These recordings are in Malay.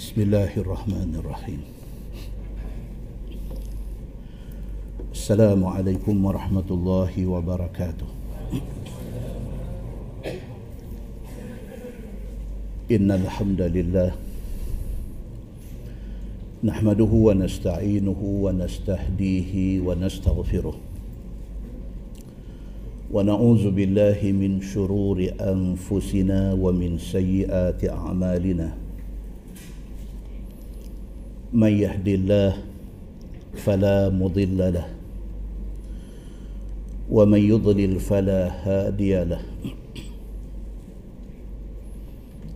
بسم الله الرحمن الرحيم. السلام عليكم ورحمة الله وبركاته. إن الحمد لله نحمده ونستعينه ونستهديه ونستغفره. ونعوذ بالله من شرور أنفسنا ومن سيئات أعمالنا. من يهد الله فلا مضل له ومن يضلل فلا هادي له.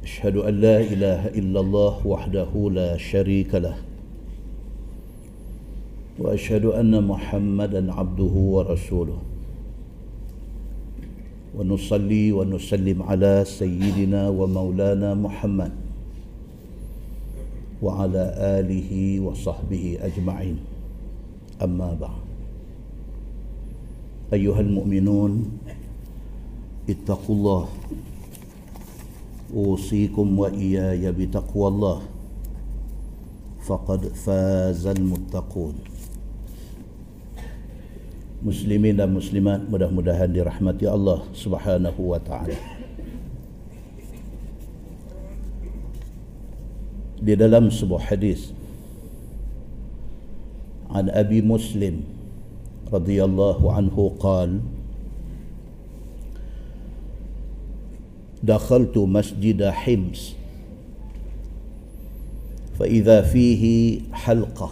أشهد أن لا إله إلا الله وحده لا شريك له وأشهد أن محمدا عبده ورسوله. ونصلي ونسلم على سيدنا ومولانا محمد. وعلى آله وصحبه أجمعين. أما بعد. أيها المؤمنون اتقوا الله. أوصيكم وإياي بتقوى الله. فقد فاز المتقون. Muslimin dan muslimat mudah-mudahan dirahmati Allah Subhanahu wa taala. Di dalam sebuah hadis. عن أبي مسلم رضي الله عنه قال دخلت مسجد حمص فإذا فيه حلقة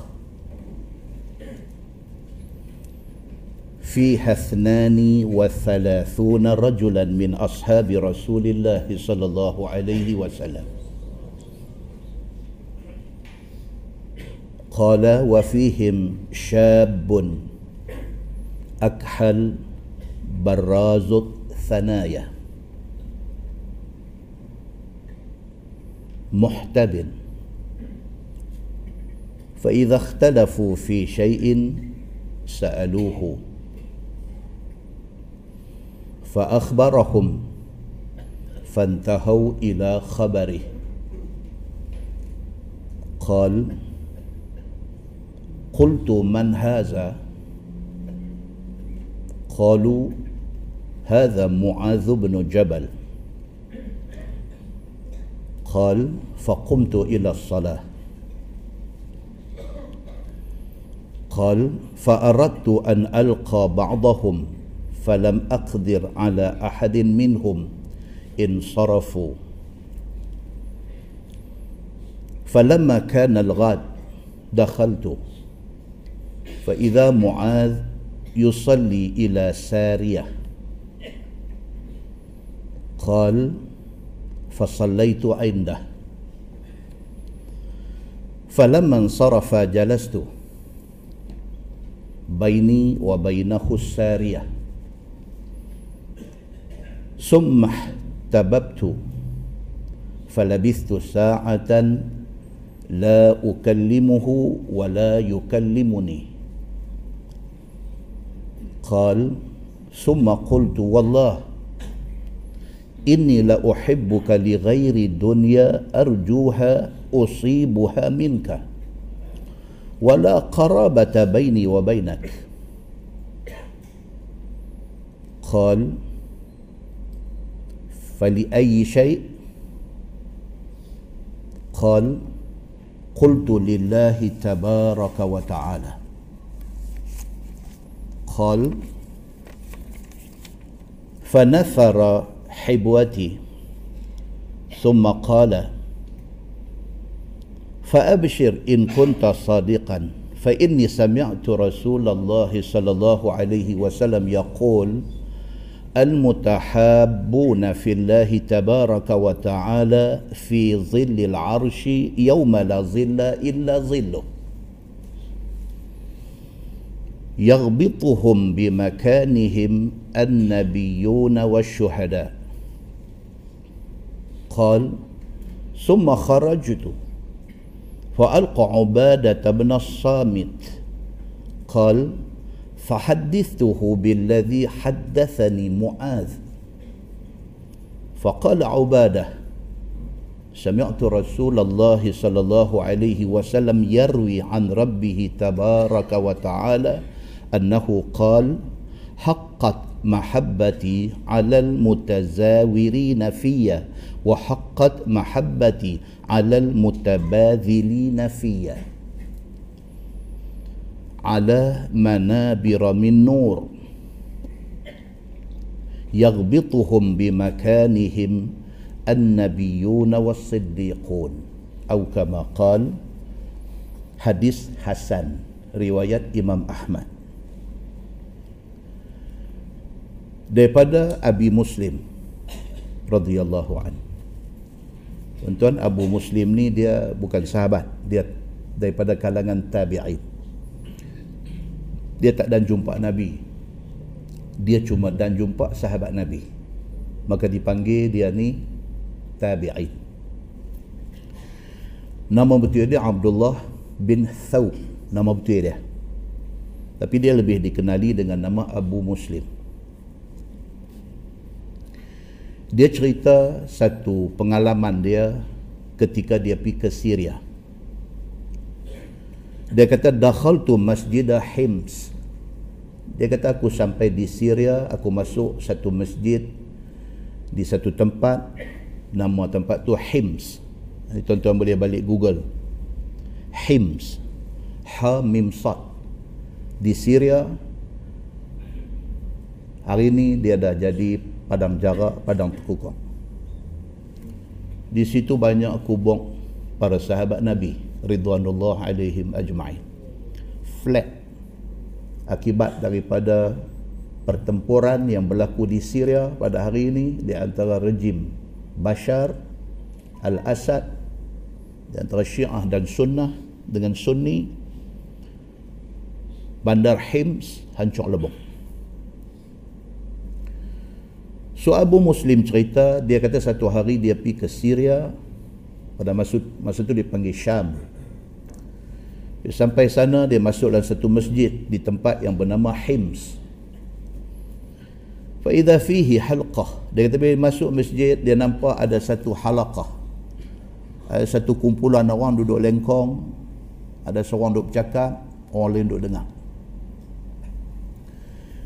فيها اثنان وثلاثون رجلا من أصحاب رسول الله صلى الله عليه وسلم قال وفيهم شاب أكحل براز الثنايا محتب فإذا اختلفوا في شيء سألوه فأخبرهم فانتهوا إلى خبره قال قلت من هذا؟ قالوا هذا معاذ بن جبل. قال فقمت إلى الصلاة. قال فأردت أن ألقى بعضهم فلم أقدر على أحد منهم انصرفوا. فلما كان الغد دخلت. فإذا معاذ يصلي إلى سارية. قال فصليت عنده. فلما انصرف جلست بيني وبينه السارية. ثم احتببت فلبثت ساعة لا أكلمه ولا يكلمني. قال ثم قلت والله إني لأحبك لغير دنيا أرجوها أصيبها منك ولا قرابة بيني وبينك. قال فلأي شيء؟ قال قلت لله تبارك وتعالى. قال فنثر حبوتي ثم قال فأبشر إن كنت صادقا فإني سمعت رسول الله صلى الله عليه وسلم يقول المتحابون في الله تبارك وتعالى في ظل العرش يوم لا ظل إلا ظله. يغبطهم بمكانهم النبيون والشهداء. قال ثم خرجت فألقى عبادة بن الصامت. قال فحدثته بالذي حدثني معاذ. فقال عبادة سمعت رسول الله صلى الله عليه وسلم يروي عن ربه تبارك وتعالى أنه قال حقت محبتي على المتزاورين في وحقت محبتي على المتباذلين في. على منابر من نور. يغبطهم بمكانهم النبيون والصديقون. أو كما قال حديث حسن رواية إمام أحمد. Daripada Abi Muslim radhiyallahu an. Tuan Abu Muslim ni dia bukan sahabat, dia daripada kalangan tabi'in. Dia tak dan jumpa Nabi. Dia cuma dan jumpa sahabat Nabi. Maka dipanggil dia ni tabi'in nama betul dia Abdullah bin Thawb nama betul dia tapi dia lebih dikenali dengan nama Abu Muslim dia cerita satu pengalaman dia ketika dia pergi ke Syria. Dia kata dakhaltu masjidah Hims. Dia kata aku sampai di Syria aku masuk satu masjid di satu tempat nama tempat tu Hims. Tuan-tuan boleh balik google. Hims. Ha Mim Sad. Di Syria hari ini dia dah jadi padang jarak padang terkukung di situ banyak kubur para sahabat Nabi ridwanullah alaihim ajma'in. Flat akibat daripada pertempuran yang berlaku di Syria pada hari ini di antara rejim Bashar Al-Assad di antara Syiah dan Sunnah dengan Sunni Bandar Hims hancur lebur So Abu Muslim cerita dia kata satu hari dia pergi ke Syria pada masa masa tu dia panggil Syam. Sampai sana dia masuk dalam satu masjid di tempat yang bernama Hims. Fa idza fihi halqah. Dia kata bila masuk masjid dia nampak ada satu halaqah. Ada satu kumpulan orang duduk lengkong ada seorang duduk bercakap orang lain duduk dengar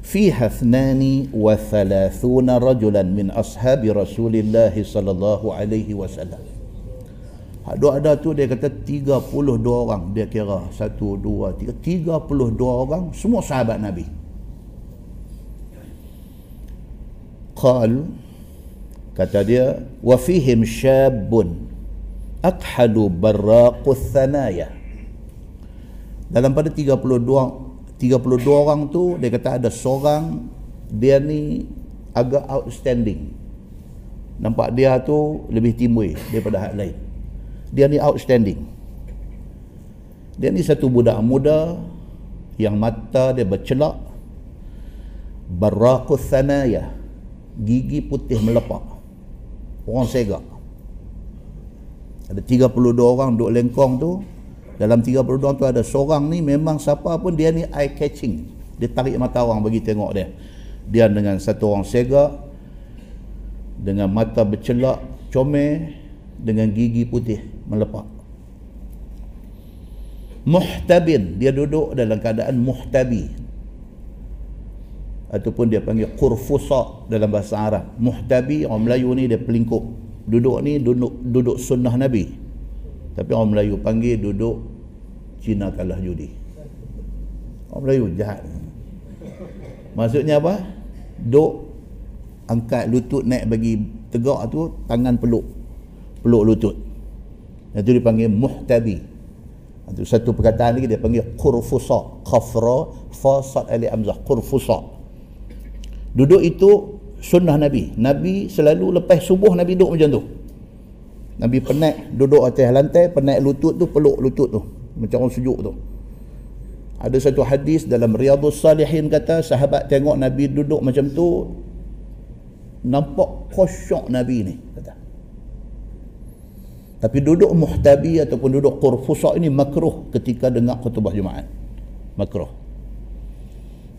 fiha thnani wa thalathuna rajulan min ashabi rasulillah sallallahu alaihi wasallam ada ada tu dia kata 32 orang. Dia kira 1 2 3 32 orang semua sahabat nabi. Qal kata dia wa fihim syabun akhalu barraqus thanaya. Dalam pada 32 32 orang tu dia kata ada seorang dia ni agak outstanding. Nampak dia tu lebih timbul daripada hak lain. Dia ni outstanding. Dia ni satu budak muda yang mata dia bercelak. Barraqus thanaya gigi putih melepak. Orang segak. Ada 32 orang duduk lengkong tu dalam 32 orang tu ada seorang ni memang siapa pun dia ni eye catching. Dia tarik mata orang bagi tengok dia. Dia dengan satu orang segak dengan mata bercelak comel dengan gigi putih melepak. Muhtabin. Dia duduk dalam keadaan muhtabi. Ataupun dia panggil qurfusa dalam bahasa Arab. Muhtabi orang Melayu ni dia pelingkup. Duduk ni duduk duduk sunnah Nabi tapi orang Melayu panggil duduk Cina kalah judi. Orang Melayu jahat. Maksudnya apa? Duk angkat lutut naik bagi tegak tu tangan peluk. Peluk lutut. Itu dipanggil muhtabi itu satu perkataan lagi dia panggil qurfusa khafra fa sad ali amzah qurfusa duduk itu sunnah Nabi. Nabi selalu lepas subuh Nabi duduk macam tu Nabi penat duduk atas lantai penat lutut tu peluk lutut tu. Macam orang sejuk tu. Ada satu hadis dalam Riyadhus Salihin kata sahabat tengok Nabi duduk macam tu nampak khusyuk Nabi ni kata. Tapi duduk muhtabi ataupun duduk qurfusa ini makruh ketika dengar khutbah Jumaat. Makruh.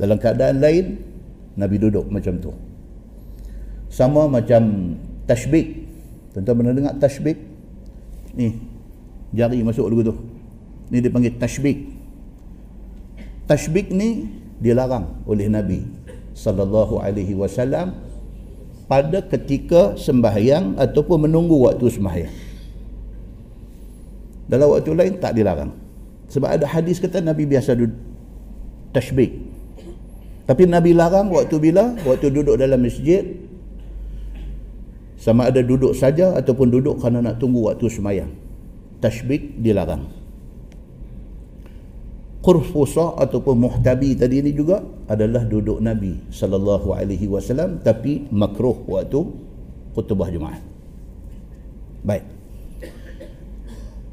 Dalam keadaan lain Nabi duduk macam tu. Sama macam tashbik tuan-tuan pernah dengar tashbik ni jari masuk dulu tu. Ni dipanggil tashbik tashbik ni dilarang oleh Nabi sallallahu alaihi wasallam pada ketika sembahyang ataupun menunggu waktu sembahyang. Dalam waktu lain tak dilarang. Sebab ada hadis kata Nabi biasa tashbik tapi Nabi larang waktu bila? Waktu duduk dalam masjid sama ada duduk saja ataupun duduk kerana nak tunggu waktu semayang. Tashbik dilarang. Qurfusa ataupun muhtabi tadi ini juga adalah duduk Nabi sallallahu alaihi wasallam tapi makruh waktu khutbah Jumaat. Baik.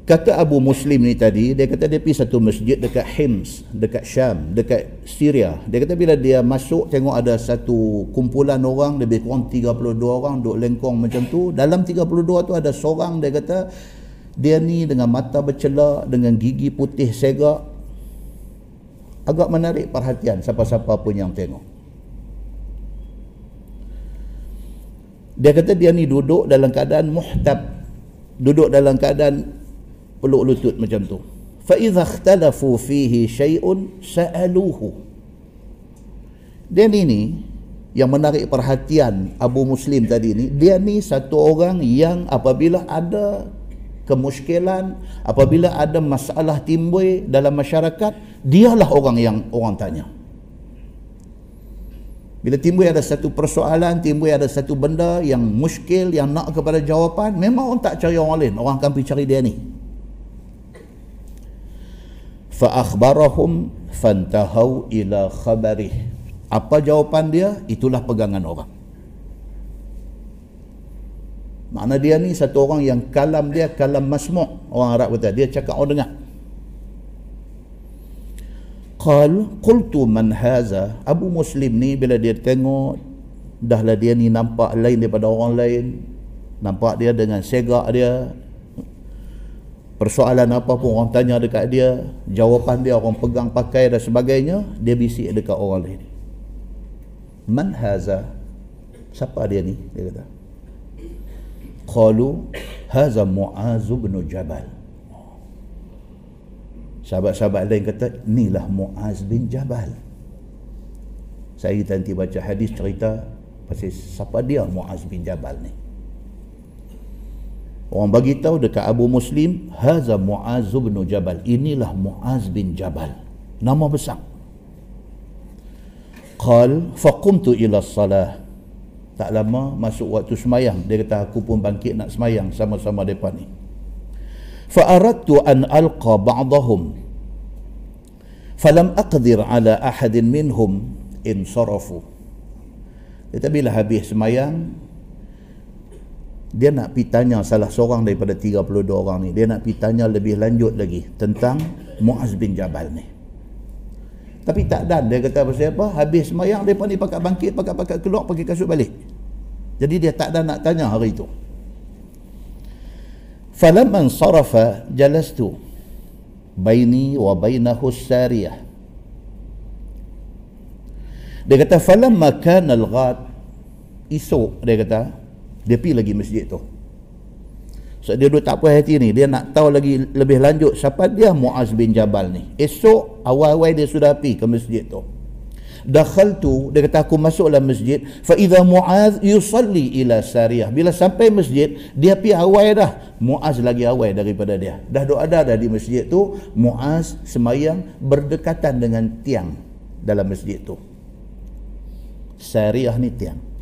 Kata Abu Muslim ni tadi, dia kata dia pergi satu masjid dekat Hims, dekat Syam, dekat Syria. Dia kata bila dia masuk, tengok ada satu kumpulan orang, lebih kurang 32 orang duduk lengkong macam tu. Dalam 32 tu ada seorang, dia kata, dia ni dengan mata bercelak, dengan gigi putih segak, agak menarik perhatian siapa-siapa pun yang tengok. Dia kata dia ni duduk dalam keadaan muhtab, duduk dalam keadaan peluk lutut macam tu. Fa idza ikhtalafu fihi syai'un sa'aluhu. Dia ni ni yang menarik perhatian Abu Muslim tadi ni dia ni satu orang yang apabila ada kemusykilan apabila ada masalah timbul dalam masyarakat dialah orang yang orang tanya. Bila timbul ada satu persoalan timbul ada satu benda yang muskil yang nak kepada jawapan memang orang tak cari orang lain. Orang akan pergi cari dia ni fa akhbarahum fantahau ila khabarih apa jawapan dia? Itulah pegangan orang. Makna dia ni satu orang yang kalam dia kalam masmu' orang Arab kata dia cakap orang dengar. Qal qultu man haza? Abu Muslim ni bila dia tengok dahlah dia ni nampak lain daripada orang lain. Nampak dia dengan segak dia persoalan apa pun orang tanya dekat dia jawapan dia orang pegang pakai dan sebagainya dia bisik dekat orang lain. Man haza? Siapa dia ni? Dia kata. Qalu haza muaz bin jabal. Sahabat-sahabat lain kata inilah muaz bin jabal. Saya nanti baca hadis cerita pasal siapa dia muaz bin jabal ni Orang bagi tahu dekat Abu Muslim, haza Muaz bin Jabal. Inilah Muaz bin Jabal. Nama besar. Qal faqumtu ila salah. Tak lama masuk waktu semayang, dia kata aku pun bangkit nak semayang sama-sama depan ni. Fa aradtu an alqa ba'dahum. Falam aqdir ala ahadin minhum in sarafu. Dia bila habis semayang, dia nak pergi tanya salah seorang daripada 32 orang ni. Dia nak pergi tanya lebih lanjut lagi tentang Muaz bin Jabal ni. Tapi tak dan dia kata pasal apa? Habis semayang dia ni pakai bangkit pakai-pakai keluar pakai kasut balik. Jadi dia tak ada nak tanya hari itu falamman sarafa jalastu baini wa bainahu sariyah. Dia kata falamma kana al-ghad esok dia kata dia pergi lagi masjid tu. So dia duduk tak puas hati ni. Dia nak tahu lagi lebih lanjut siapa dia Muaz bin Jabal ni. Esok awal-awal dia sudah pergi ke masjid tu. Dakhaltu dia kata aku masuk dalam masjid. Fa Muaz yusalli ila sariyah. Bila sampai masjid dia pergi awal dah. Muaz lagi awal daripada dia. Dah duduk ada dah di masjid tu Muaz semayang berdekatan dengan tiang dalam masjid tu. Sariyah ni tiang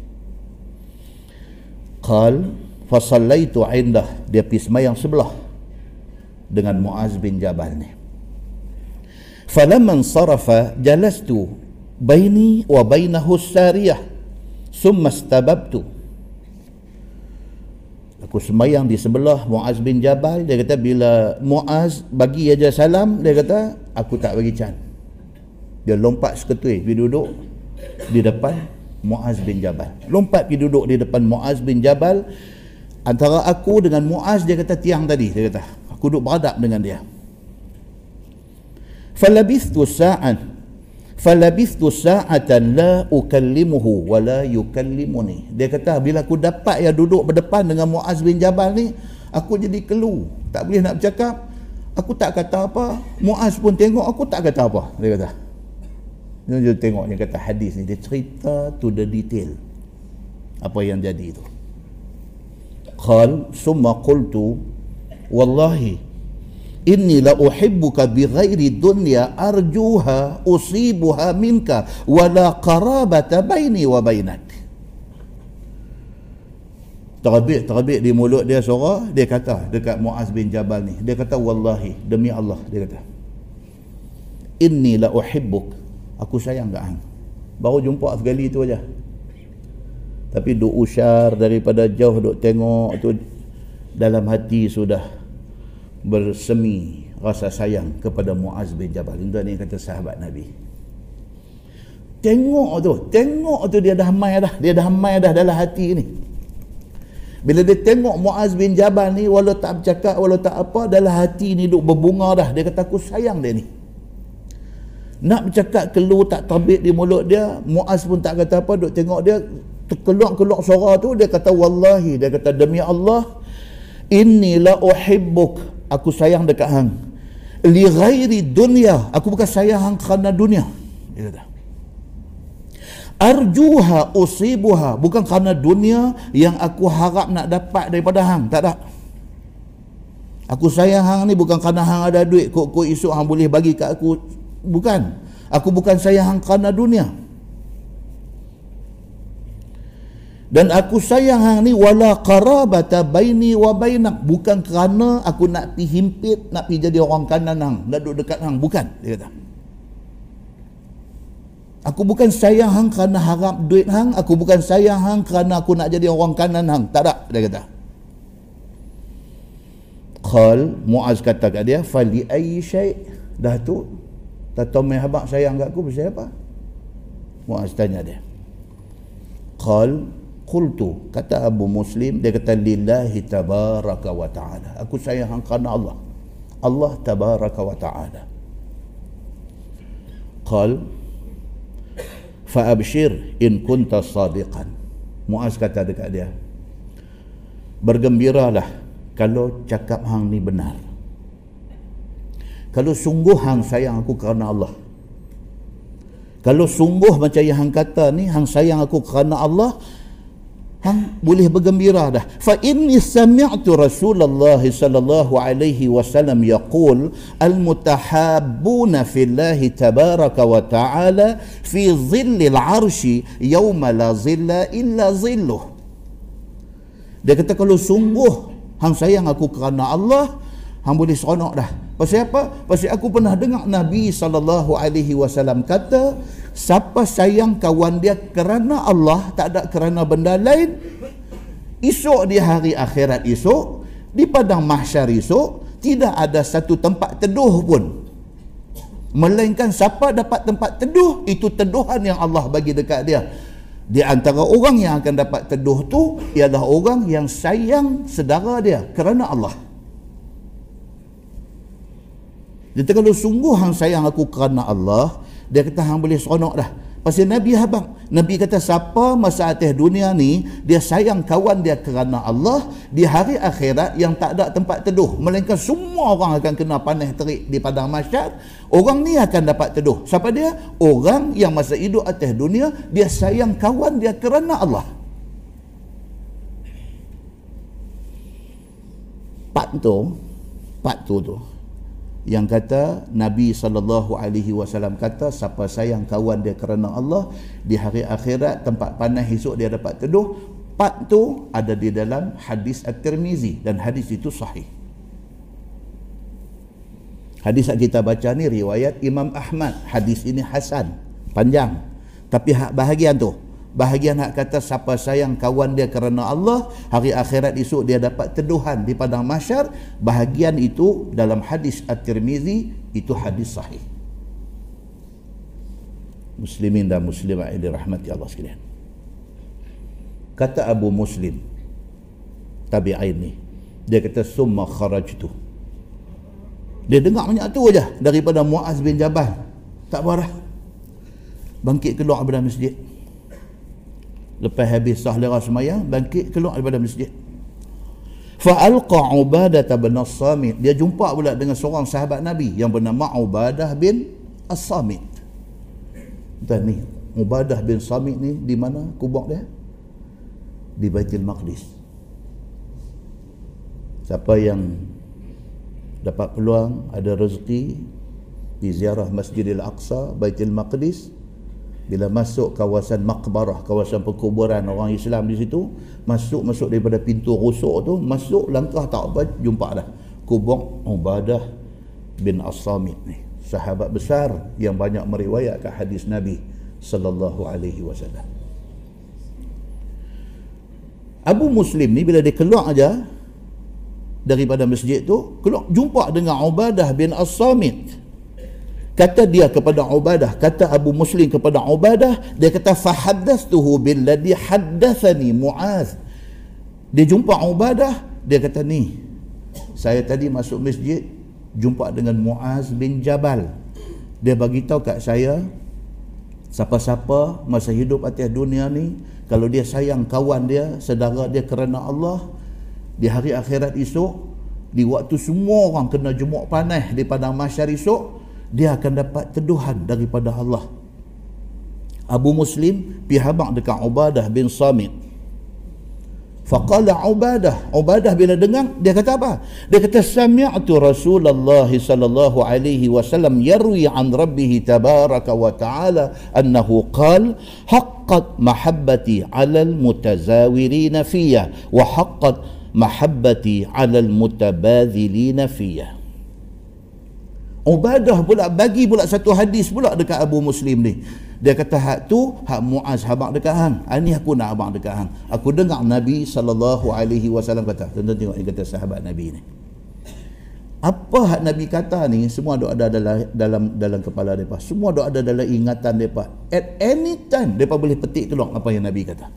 qal fa sallaitu indah. Dia pergi sembahyang sebelah dengan Muaz bin Jabal ni. Falamman sarafa jalastu baini wa bainahu sariyah summa istababtu. Aku sembahyang di sebelah Muaz bin Jabal. Dia kata bila Muaz bagi aja salam dia kata aku tak bagi can. Dia lompat seketui. Dia duduk di depan Muaz bin Jabal. Lompat pergi duduk di depan Muaz bin Jabal. Antara aku dengan Muaz dia kata tiang tadi dia kata. Aku duduk beradab dengan dia. Falabithtu sa'an falabithtu sa'atan la ukallimuhu wa la yukallimuni. Dia kata bila aku dapat ya duduk berdepan dengan Muaz bin Jabal ni, aku jadi kelu tak boleh nak bercakap aku tak kata apa Muaz pun tengok aku tak kata apa dia kata dia, tengok dia kata hadis ni dia cerita to the detail apa yang jadi itu qal summa qultu wallahi inni la uhibbuka bi ghairi dunya arjuha usibuha minka wala qarabata baini wa bainak terbit terbit di mulut dia suara dia kata dekat Muaz bin Jabal ni dia kata wallahi demi Allah dia kata. Inni la uhibbuk aku sayang kat hang. Baru jumpa sekali tu aja. Tapi duk usyar daripada jauh duk tengok tu dalam hati sudah bersemi rasa sayang kepada Muaz bin Jabal. Itu ni kata sahabat Nabi. Tengok tu tengok tu dia dah mai dah dia dah mai dah dalam hati ni. Bila dia tengok Muaz bin Jabal ni walau tak bercakap walau tak apa dalam hati ni duk berbunga dah. Dia kata aku sayang dia ni. Nak bercakap keluar tak terbit di mulut dia, Muaz pun tak kata apa, duk tengok dia terkeluar-keluar suara tu dia kata wallahi dia kata demi Allah inni la uhibbuk. Aku sayang dekat hang. Li ghairi dunya aku bukan sayang hang kerana dunia dia kata. Arjuha usibuha bukan kerana dunia yang aku harap nak dapat daripada hang tak ada. Aku sayang hang ni bukan kerana hang ada duit kok-kok esok hang boleh bagi kat aku bukan aku bukan sayang hang kerana dunia dan aku sayang hang ni wala qarabata baini wa bainak bukan kerana aku nak pi himpit nak pi jadi orang kanan hang nak duduk dekat hang bukan dia kata Aku bukan sayang hang kerana harap duit hang, aku bukan sayang hang kerana aku nak jadi orang kanan hang. Tak ada, dia kata. Qal Muaz kata kat dia, "Fali ayyi syai?" Dah tu tak tahu mai habaq sayang kat aku pasal apa? Muaz tanya dia. Qal qultu kata Abu Muslim dia kata lillahi tabaraka wa taala. Aku sayang kerana Allah. Allah tabaraka wa taala. Qal fa'abshir in kunta sadiqan Muaz kata dekat dia bergembiralah kalau cakap hang ni benar kalau sungguh hang sayang aku kerana Allah. Kalau sungguh macam yang hang kata ni hang sayang aku kerana Allah hang boleh bergembira dah. Fa inni sami'tu rasulullah sallallahu alaihi wasallam yaqul al mutahabbuna fillahi tabaraka wa ta'ala fi dhillil arshi yawma la zilla illa zilluh. Dia kata kalau sungguh hang sayang aku kerana Allah hang boleh seronok dah pasal apa? Pasal aku pernah dengar nabi sallallahu alaihi wasallam kata siapa sayang kawan dia kerana Allah tak ada kerana benda lain esok di hari akhirat esok di padang mahsyar esok tidak ada satu tempat teduh pun. Melainkan siapa dapat tempat teduh itu teduhan yang Allah bagi dekat dia. Di antara orang yang akan dapat teduh tu ialah orang yang sayang sedara dia kerana Allah dia kalau sungguh hang sayang aku kerana Allah dia kata hang boleh seronok dah. Pasal Nabi habang Nabi kata siapa masa atas dunia ni dia sayang kawan dia kerana Allah di hari akhirat yang tak ada tempat teduh. Melainkan semua orang akan kena panas terik di padang masyar orang ni akan dapat teduh. Siapa dia? Orang yang masa hidup atas dunia dia sayang kawan dia kerana Allah. Part tu part tu tu yang kata Nabi sallallahu alaihi wasallam kata siapa sayang kawan dia kerana Allah di hari akhirat tempat panas esok dia dapat teduh. Part tu ada di dalam hadis at-Tirmizi dan hadis itu sahih. Hadis yang kita baca ni riwayat Imam Ahmad. Hadis ini hasan panjang tapi bahagian tu bahagian nak kata siapa sayang kawan dia kerana Allah hari akhirat esok dia dapat teduhan di padang mahsyar. Bahagian itu dalam hadis at-Tirmizi itu hadis sahih. Muslimin dan muslimat yang dirahmati Allah sekalian. Kata Abu Muslim tabi'in ni dia kata summa kharajtu. Dia dengar banyak tu aja daripada Muaz bin Jabal. Tak apa bangkit keluar daripada masjid Lepas habis sah lera semayang, bangkit keluar daripada masjid. Fa'alqa Ubadah bin As-Samit. Dia jumpa pula dengan seorang sahabat Nabi yang bernama Ubadah bin As-Samit. Dan ni, Ubadah bin Samit ni di mana kubur dia? Di Baitul Maqdis. Siapa yang dapat peluang, ada rezeki di ziarah Masjidil Aqsa, Baitul Maqdis, bila masuk kawasan makbarah kawasan perkuburan orang Islam di situ masuk masuk daripada pintu rusuk tu masuk langkah tak apa jumpa dah. Kubur Ubadah bin As-Samit ni. Sahabat besar yang banyak meriwayatkan hadis Nabi sallallahu alaihi wasallam. Abu Muslim ni bila dia keluar aja daripada masjid tu keluar jumpa dengan Ubadah bin As-Samit kata dia kepada Ubadah kata Abu Muslim kepada Ubadah dia kata fahaddathuhu billadhi haddathani Muaz dia jumpa Ubadah dia kata ni saya tadi masuk masjid jumpa dengan Muaz bin Jabal. Dia bagi tahu kat saya siapa-siapa masa hidup atas dunia ni kalau dia sayang kawan dia saudara dia kerana Allah di hari akhirat esok di waktu semua orang kena jemuk panas di padang mahsyar esok dia akan dapat teduhan daripada Allah. Abu Muslim pi habaq dekat Ubadah bin Samit. Faqala Ubadah Ubadah bila dengar dia kata apa? Dia kata sami'tu Rasulullah sallallahu alaihi wasallam yarwi an rabbih tabaraka wa ta'ala annahu qala haqqat mahabbati 'ala al-mutazawirin fiyya wa haqqat mahabbati 'ala al-mutabadhilin fiyya Ubadah pula bagi pula satu hadis pula dekat Abu Muslim ni. Dia kata hak tu hak Muaz habaq dekat hang. Ini ah, aku nak abang dekat hang. Aku dengar Nabi sallallahu alaihi wasallam kata. Tonton tengok yang kata sahabat Nabi ni. Apa hak Nabi kata ni semua ada ada dalam dalam dalam kepala depa. Semua ada ada dalam ingatan depa. At any time depa boleh petik keluar apa yang Nabi kata.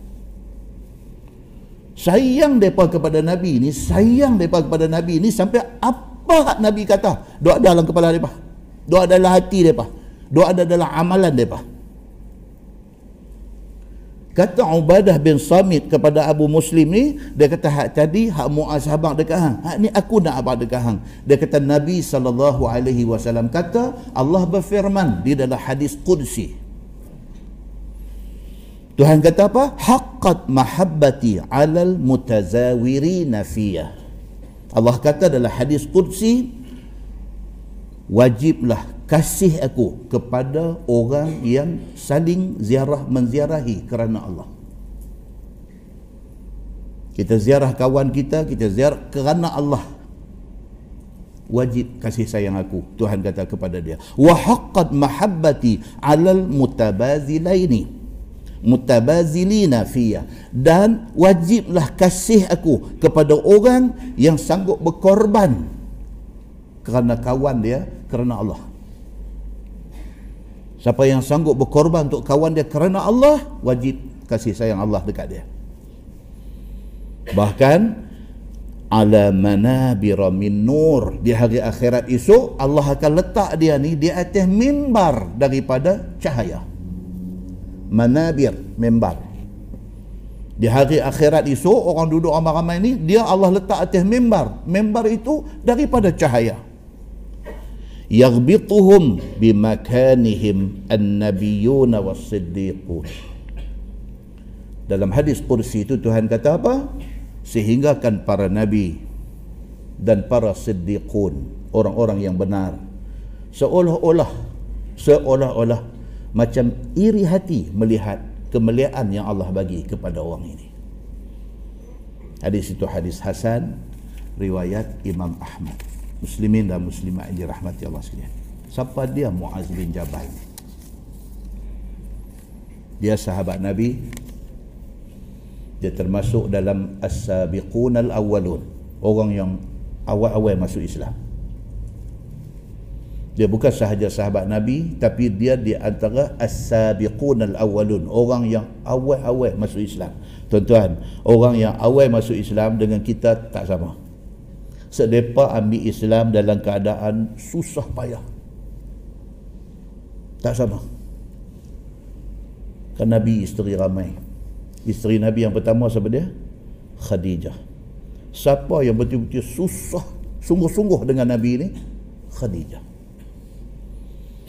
Sayang depa kepada Nabi ni, sayang depa kepada Nabi ni sampai apa apa Nabi kata? Doa dalam kepala mereka doa dalam hati mereka doa ada dalam amalan mereka kata Ubadah bin Samit kepada Abu Muslim ni dia kata hak tadi hak Muaz habang dekat hang. Hak ni aku nak abang dekat hang. Dia kata Nabi SAW kata Allah berfirman di dalam hadis Qudsi. Tuhan kata apa? Haqqat mahabbati alal mutazawirina fiyah. Allah kata dalam hadis Qudsi wajiblah kasih aku kepada orang yang saling ziarah menziarahi kerana Allah. Kita ziarah kawan kita kita ziarah kerana Allah. Wajib kasih sayang aku Tuhan kata kepada dia. Wa haqqat mahabbati alal mutabazilaini mutabazilina fiyya dan wajiblah kasih aku kepada orang yang sanggup berkorban kerana kawan dia kerana Allah. Siapa yang sanggup berkorban untuk kawan dia kerana Allah wajib kasih sayang Allah dekat dia. Bahkan ala manabira min nur di hari akhirat esok Allah akan letak dia ni di atas mimbar daripada cahaya manabir membar di hari akhirat itu orang duduk ramai-ramai ni dia Allah letak atas membar membar itu daripada cahaya. Yaghbituhum bimakanihim an-nabiyyun was-siddiqun. Dalam hadis kursi itu Tuhan kata apa? Sehingga kan para nabi dan para siddiqun orang-orang yang benar. Seolah-olah seolah-olah macam iri hati melihat kemuliaan yang Allah bagi kepada orang ini. Hadis itu hadis Hasan riwayat Imam Ahmad. Muslimin dan muslimat yang dirahmati Allah sekalian. Siapa dia Muaz bin Jabal? Dia sahabat Nabi. Dia termasuk dalam as-sabiqun al-awwalun. Orang yang awal-awal masuk Islam dia bukan sahaja sahabat Nabi tapi dia di antara as-sabiqun al-awwalun. Orang yang awal-awal masuk Islam. Tuan-tuan orang yang awal masuk Islam dengan kita tak sama. Sedepa ambil Islam dalam keadaan susah payah. Tak sama. Kan Nabi isteri ramai. Isteri Nabi yang pertama siapa dia? Khadijah. Siapa yang betul-betul susah sungguh-sungguh dengan Nabi ini Khadijah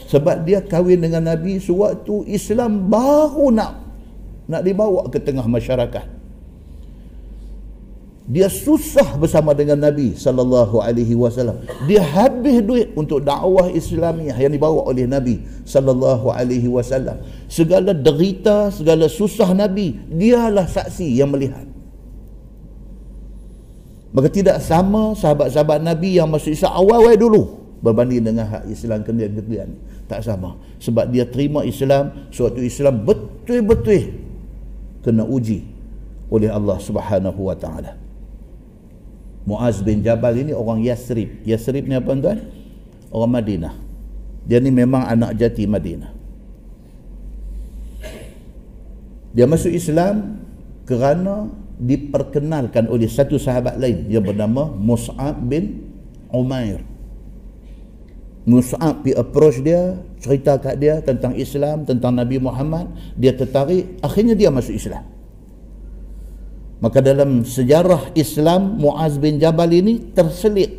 sebab dia kahwin dengan Nabi sewaktu Islam baru nak nak dibawa ke tengah masyarakat dia susah bersama dengan Nabi sallallahu alaihi wasallam. Dia habis duit untuk dakwah Islamiah yang dibawa oleh Nabi sallallahu alaihi wasallam. Segala derita, segala susah Nabi, dialah saksi yang melihat. Maka tidak sama sahabat-sahabat Nabi yang masuk Islam awal-awal dulu berbanding dengan hak Islam kemudian-kemudian. Tak sama. Sebab dia terima Islam, suatu Islam betul-betul kena uji oleh Allah Subhanahu wa taala. Muaz bin Jabal ini orang Yasrib. Yasrib ni apa tuan? Orang Madinah. Dia ni memang anak jati Madinah. Dia masuk Islam kerana diperkenalkan oleh satu sahabat lain yang bernama Mus'ab bin Umair. Mus'ab pi approach dia, cerita kat dia tentang Islam, tentang Nabi Muhammad, dia tertarik, akhirnya dia masuk Islam. Maka dalam sejarah Islam Muaz bin Jabal ini terselit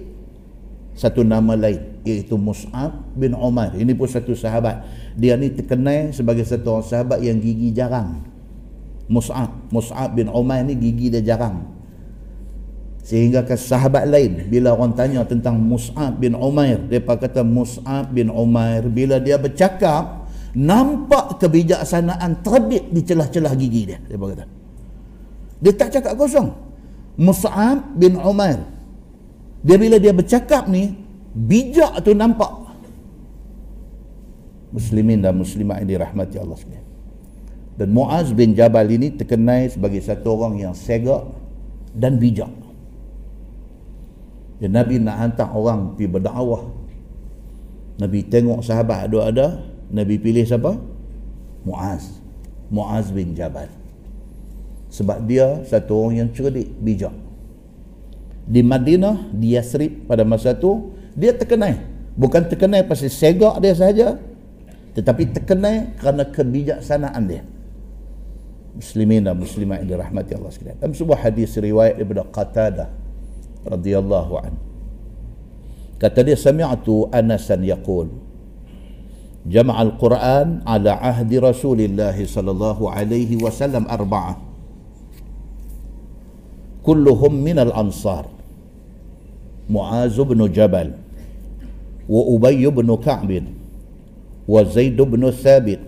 satu nama lain iaitu Mus'ab bin Umar. Ini pun satu sahabat. Dia ni terkenal sebagai satu orang sahabat yang gigi jarang. Mus'ab, Mus'ab bin Umar ni gigi dia jarang. Sehingga ke sahabat lain bila orang tanya tentang Mus'ab bin Umar, depa kata Mus'ab bin Umar bila dia bercakap nampak kebijaksanaan terbit di celah-celah gigi dia. Depa kata. Dia tak cakap kosong. Mus'ab bin Umar. Dia bila dia bercakap ni, bijak tu nampak. Muslimin dan muslimat yang dirahmati Allah sekalian. Dan Muaz bin Jabal ini terkenal sebagai satu orang yang segak dan bijak. Dan Nabi nak hantar orang pergi berdakwah. Nabi tengok sahabat ada-ada, Nabi pilih siapa? Muaz. Muaz bin Jabal sebab dia satu orang yang cerdik bijak di Madinah di Yasrib pada masa tu dia terkenal bukan terkenal pasal segak dia saja tetapi terkenal kerana kebijaksanaan dia muslimin dan muslimat yang dirahmati Allah sekalian dalam sebuah hadis riwayat daripada Qatadah radhiyallahu an kata dia sami'tu Anasan yaqul jama'a al-Quran ala ahdi Rasulillah sallallahu alaihi wasallam arba'ah كلهم من الأنصار معاذ بن جبل وأبي بن كعب وزيد بن ثابت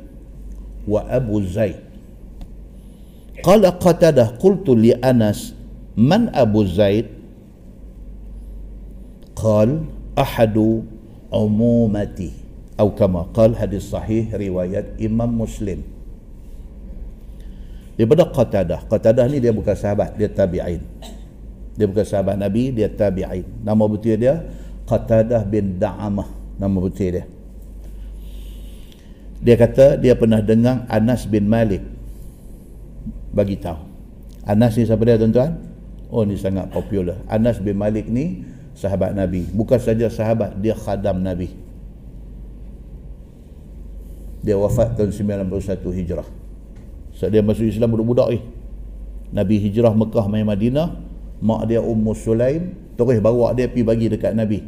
وأبو زيد قال قتده قلت لأنس من أبو زيد قال أحد عمومتي أو كما قال حديث صحيح رواية إمام مسلم daripada Qatadah. Qatadah ni dia bukan sahabat, dia tabi'in. Dia bukan sahabat Nabi, dia tabi'in. Nama betul dia Qatadah bin Da'amah. Nama betul dia. Dia kata dia pernah dengar Anas bin Malik bagi tahu. Anas ni siapa dia tuan-tuan? Oh ni sangat popular. Anas bin Malik ni sahabat Nabi. Bukan saja sahabat, dia khadam Nabi. Dia wafat tahun 91 Hijrah. Saat dia masuk Islam budak-budak ni. Nabi hijrah Mekah main Madinah, mak dia Ummu Sulaim terus bawa dia pergi bagi dekat Nabi.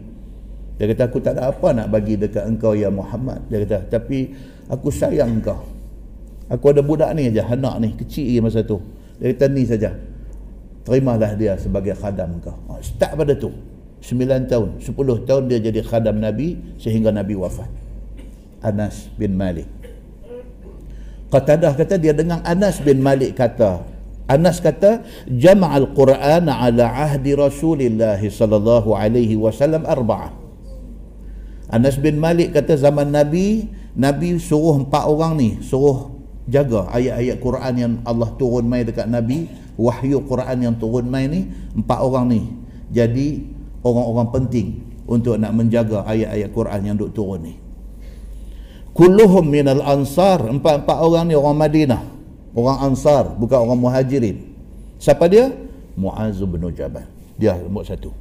Dia kata aku tak ada apa nak bagi dekat engkau ya Muhammad. Dia kata tapi aku sayang engkau. Aku ada budak ni aja, anak ni kecil lagi masa tu. Dia kata ni saja. Terimalah dia sebagai khadam engkau. Oh, start pada tu. 9 tahun, 10 tahun dia jadi khadam Nabi sehingga Nabi wafat. Anas bin Malik. Qatadah kata dia dengar Anas bin Malik kata Anas kata jama'al Quran ala ahdi Rasulillah sallallahu alaihi wasallam arba'ah Anas bin Malik kata zaman Nabi Nabi suruh empat orang ni suruh jaga ayat-ayat Quran yang Allah turun mai dekat Nabi wahyu Quran yang turun mai ni empat orang ni jadi orang-orang penting untuk nak menjaga ayat-ayat Quran yang duk turun ni. Kulluhum minal ansar empat-empat orang ni orang Madinah. Orang ansar bukan orang muhajirin. Siapa dia? Muaz bin Jabal. Dia nombor satu.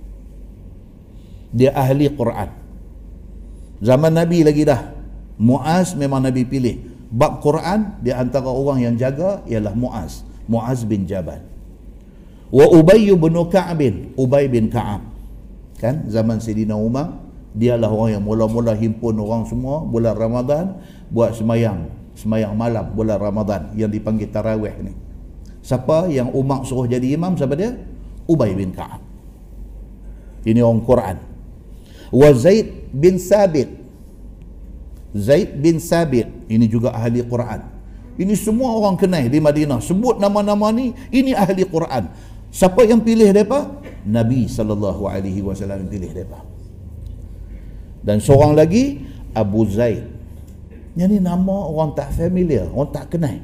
Dia ahli Quran. Zaman Nabi lagi dah. Muaz memang Nabi pilih. Bab Quran dia antara orang yang jaga ialah Muaz. Muaz bin Jabal. Wa Ubay bin Ka'ab Ubay bin Ka'ab kan zaman Sayyidina Umar dialah orang yang mula-mula himpun orang semua bulan Ramadan buat semayang semayang malam bulan Ramadan yang dipanggil tarawih ni. Siapa yang Umar suruh jadi imam siapa dia? Ubay bin Ka'ab. Ini orang Quran. Wa Zaid bin Sabit. Zaid bin Sabit. Ini juga ahli Quran. Ini semua orang kenal di Madinah. Sebut nama-nama ni ini ahli Quran. Siapa yang pilih mereka Nabi sallallahu alaihi wasallam pilih depa. Dan seorang lagi Abu Zaid. Yang ni nama orang tak familiar, orang tak kenal.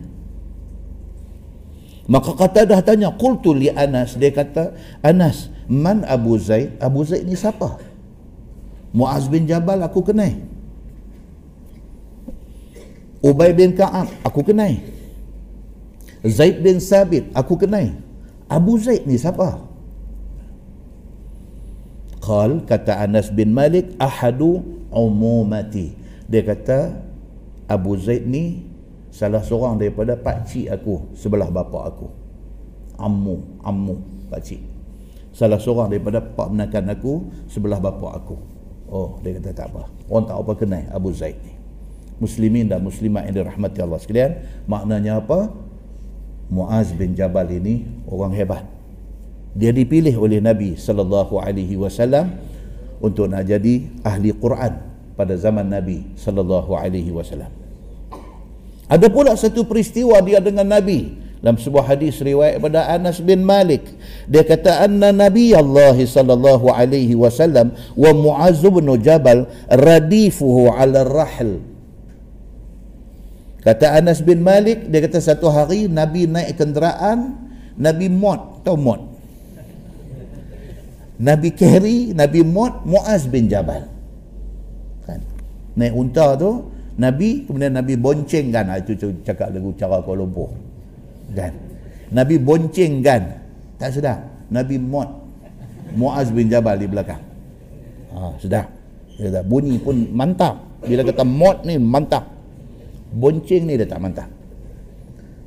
Maka kata dah tanya, qultu li Anas, dia kata, Anas, man Abu Zaid? Abu Zaid ni siapa? Muaz bin Jabal aku kenal. Ubay bin Ka'ab aku kenal. Zaid bin Sabit aku kenal. Abu Zaid ni siapa? Qal kata Anas bin Malik ahadu umumati. Dia kata Abu Zaid ni salah seorang daripada pak cik aku sebelah bapa aku. Ammu, ammu pak cik. Salah seorang daripada pak menakan aku sebelah bapa aku. Oh, dia kata tak apa. Orang tak apa kenal Abu Zaid ni. Muslimin dan muslimat yang dirahmati Allah sekalian, maknanya apa? Muaz bin Jabal ini orang hebat dia dipilih oleh Nabi sallallahu alaihi wasallam untuk nak jadi ahli Quran pada zaman Nabi sallallahu alaihi wasallam. Ada pula satu peristiwa dia dengan Nabi. Dalam sebuah hadis riwayat pada Anas bin Malik dia kata anna Nabi Allah sallallahu alaihi wasallam wa Muaz bin Jabal radifuhu ala rahl. Kata Anas bin Malik dia kata satu hari Nabi naik kenderaan Nabi mod tahu mod Nabi carry Nabi Muad Muaz bin Jabal. Kan? Naik unta tu Nabi kemudian Nabi boncengkan ah, itu cakap lagu cara Kuala Lumpur. Kan? Nabi boncengkan tak sedap Nabi Muad Muaz bin Jabal di belakang. Ha, sedap dia bunyi pun mantap. Bila kata Muad ni mantap. Bonceng ni dia tak mantap.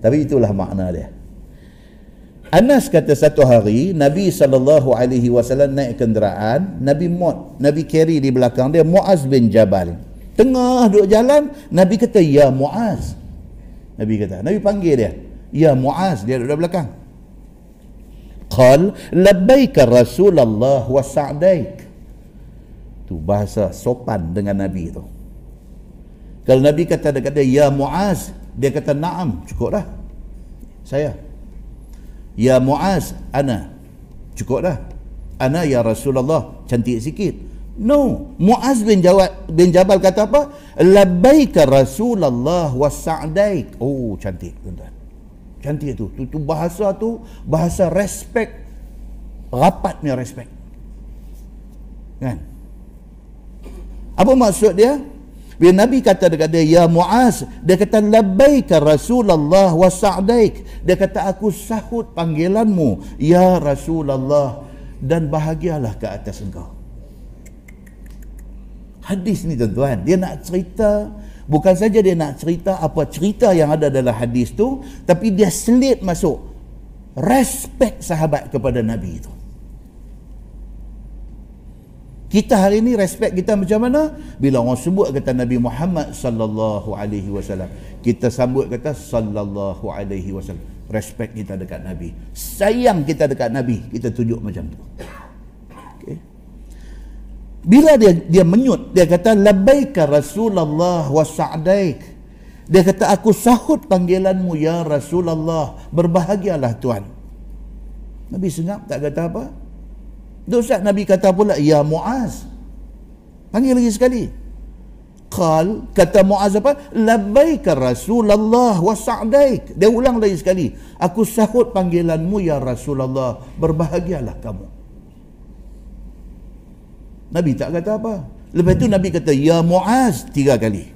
Tapi itulah makna dia Anas kata satu hari Nabi sallallahu alaihi wasallam naik kenderaan, Nabi Muad, Nabi carry di belakang dia Muaz bin Jabal. Tengah duduk jalan, Nabi kata ya Muaz. Nabi kata, Nabi panggil dia, ya Muaz, dia duduk belakang. Qal labbaika Rasulullah wa sa'daik. Tu bahasa sopan dengan Nabi tu. Kalau Nabi kata dia kata ya Muaz, dia kata na'am, cukup dah. Saya Ya Muaz, ana. Cukup dah. Ana ya Rasulullah. Cantik sikit. No. Muaz bin Jawad bin Jabal kata apa? Labbaika Rasulullah wa sa'daik. Oh, cantik tuan-tuan. Cantik tu. tu. Tu bahasa tu bahasa respect. Rapatnya respect. Kan? Apa maksud dia? Bila Nabi kata dekat dia, Ya Muaz, dia kata, Labbaika Rasulullah wa sa'daik. Dia kata, aku sahut panggilanmu, Ya Rasulullah, dan bahagialah ke atas engkau. Hadis ni tuan-tuan, dia nak cerita, bukan saja dia nak cerita apa cerita yang ada dalam hadis tu, tapi dia selit masuk respect sahabat kepada Nabi itu. Kita hari ini respect kita macam mana? Bila orang sebut kata Nabi Muhammad sallallahu alaihi wasallam, kita sambut kata sallallahu alaihi wasallam. Respect kita dekat Nabi. Sayang kita dekat Nabi, kita tunjuk macam tu. Okay. Bila dia dia menyut, dia kata labbaika Rasulullah wa sa'daik. Dia kata aku sahut panggilanmu ya Rasulullah. Berbahagialah Tuhan. Nabi senyap tak kata apa? Ustaz Nabi kata pula ya Muaz. Panggil lagi sekali. Qal kata Muaz apa? Labbaika Rasulullah wa sa'daik. Dia ulang lagi sekali. Aku sahut panggilanmu ya Rasulullah. Berbahagialah kamu. Nabi tak kata apa. Lepas itu Nabi kata ya Muaz tiga kali.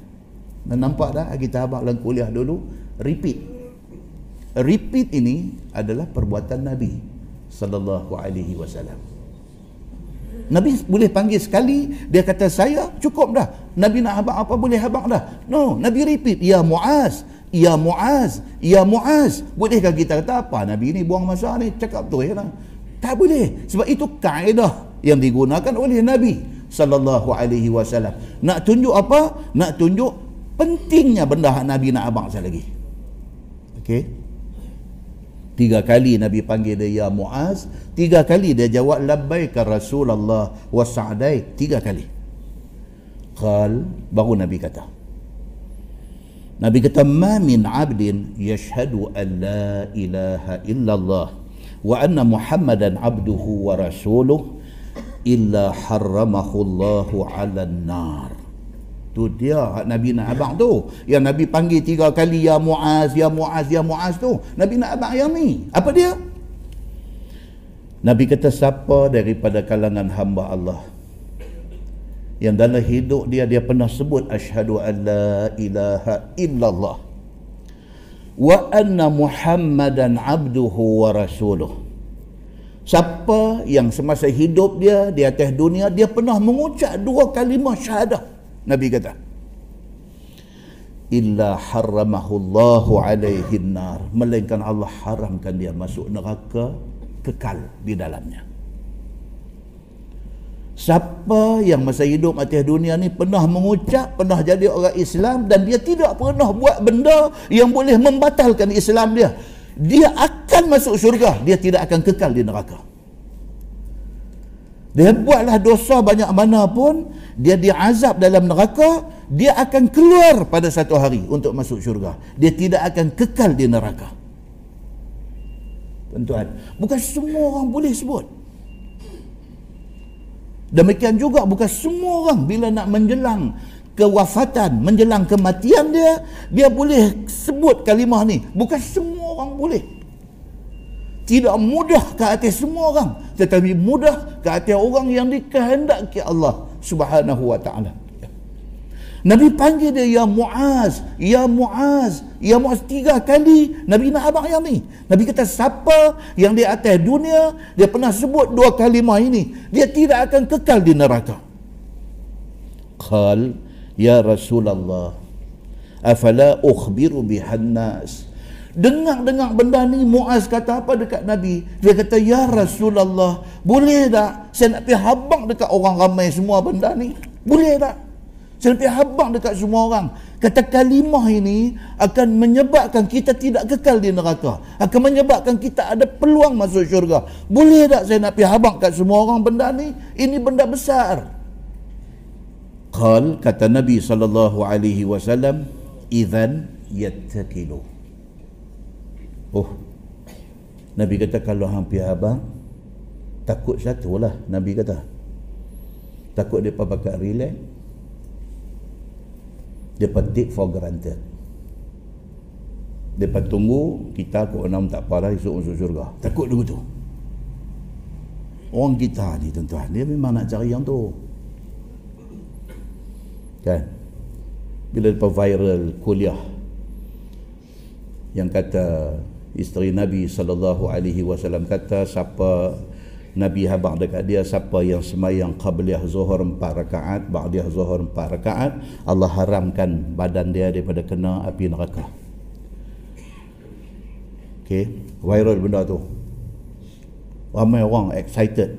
Dan nampak dah kita habaq dalam kuliah dulu repeat. Repeat ini adalah perbuatan Nabi sallallahu alaihi wasallam. Nabi boleh panggil sekali dia kata saya cukup dah Nabi nak habaq apa boleh habaq dah no Nabi repeat ya Muaz Ya Muaz, Ya Muaz. Bolehkah kita kata apa Nabi ni buang masa ni? Cakap tu ya lah. Tak boleh. Sebab itu kaedah yang digunakan oleh Nabi sallallahu alaihi wasallam. Nak tunjuk apa? Nak tunjuk pentingnya benda Nabi nak abang saya lagi. Okey. Tiga kali Nabi panggil dia ya Muaz, tiga kali dia jawab labbaika Rasulullah wa sa'dai, tiga kali. Qal baru Nabi kata. Nabi kata ma min 'abdin yashhadu an la ilaha illallah wa anna Muhammadan 'abduhu wa rasuluhu illa harramahu Allahu 'alan nar. Tu dia Nabi nak abang tu. Yang Nabi panggil tiga kali ya Muaz, ya Muaz, ya Muaz tu. Nabi nak abang yang ni. Apa dia? Nabi kata siapa daripada kalangan hamba Allah yang dalam hidup dia dia pernah sebut asyhadu an la ilaha illallah wa anna muhammadan abduhu wa rasuluh siapa yang semasa hidup dia di atas dunia dia pernah mengucap dua kalimah syahadah nabi kata illa haramahu Allah alaihi nar melainkan Allah haramkan dia masuk neraka kekal di dalamnya Siapa yang masa hidup atas dunia ni pernah mengucap, pernah jadi orang Islam dan dia tidak pernah buat benda yang boleh membatalkan Islam dia. Dia akan masuk syurga, dia tidak akan kekal di neraka. Dia buatlah dosa banyak mana pun, dia diazab dalam neraka, dia akan keluar pada satu hari untuk masuk syurga. Dia tidak akan kekal di neraka. Tuan-tuan, bukan semua orang boleh sebut. Demikian juga bukan semua orang bila nak menjelang kewafatan, menjelang kematian dia, dia boleh sebut kalimah ni. Bukan semua orang boleh. Tidak mudah ke atas semua orang. Tetapi mudah ke atas orang yang dikehendaki Allah subhanahu wa ta'ala. Nabi panggil dia ya Muaz, ya Muaz, ya Muaz tiga kali Nabi nak abang yang ni. Nabi kata siapa yang di atas dunia dia pernah sebut dua kalimah ini, dia tidak akan kekal di neraka. Qal ya Rasulullah afala ukhbiru bihan nas Dengar-dengar benda ni Muaz kata apa dekat Nabi Dia kata Ya Rasulullah Boleh tak Saya nak pergi habang dekat orang ramai semua benda ni Boleh tak Sampai habang dekat semua orang. Kata kalimah ini akan menyebabkan kita tidak kekal di neraka. Akan menyebabkan kita ada peluang masuk syurga. Boleh tak saya nak pergi habang kat semua orang benda ni? Ini benda besar. Qal kata Nabi sallallahu alaihi wasallam, "Idzan yattakilu." Oh. Nabi kata kalau hang pergi habang takut satu lah Nabi kata. Takut dia pakai relax Depa take for granted. Depa tunggu kita kok enam tak apa lah esok masuk syurga. Takut dulu tu. Orang kita ni tuan-tuan, dia memang nak cari yang tu. Kan? Bila depa viral kuliah yang kata isteri Nabi sallallahu alaihi wasallam kata siapa Nabi habaq dekat dia siapa yang semayang qabliyah zuhur empat rakaat ba'diyah zuhur empat rakaat Allah haramkan badan dia daripada kena api neraka. Ok viral benda tu. Ramai orang excited.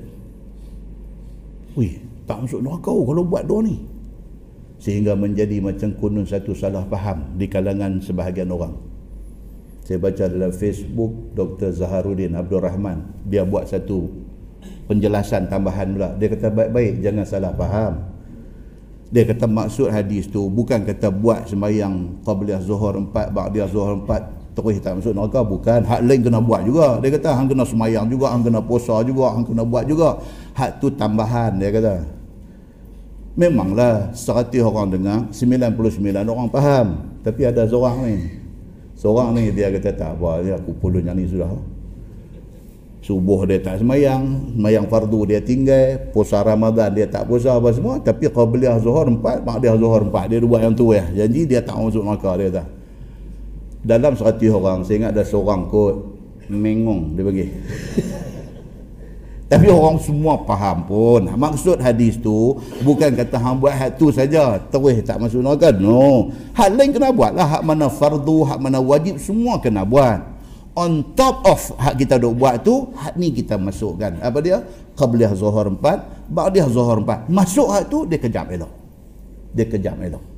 Wih tak masuk neraka kalau buat doa ni. Sehingga menjadi macam kunun satu salah faham di kalangan sebahagian orang saya baca dalam Facebook Dr. Zaharuddin Abdul Rahman. Dia buat satu penjelasan tambahan pula. Dia kata baik-baik jangan salah faham. Dia kata maksud hadis tu bukan kata buat sembahyang qabliyah zuhur empat ba'diyah zuhur empat terus tak masuk neraka bukan. Hak lain kena buat juga. Dia kata hang kena sembahyang juga hang kena puasa juga hang kena buat juga. Hak tu tambahan dia kata. Memanglah 100 orang dengar 99 orang faham. Tapi ada seorang ni seorang ni dia kata tak apa aku puluh yang ni sudah. Subuh dia tak semayang semayang fardu dia tinggal puasa Ramadan dia tak puasa apa semua tapi qabliyah zuhur empat dia zuhur empat dia buat yang tu ya janji dia tak masuk neraka dia kata. Dalam seratus orang saya ingat ada seorang kot mengong dia bagi tapi orang semua faham pun maksud hadis tu bukan kata hang buat hak tu saja. Terus tak masuk neraka. No. Hak lain kena buat lah. Hak mana fardu hak mana wajib semua kena buat. On top of hak kita duk buat tu hak ni kita masukkan. Apa dia? Qabliyah zuhur 4 ba'diyah zuhur 4 masuk hak tu dia kejap elok. Dia kejap elok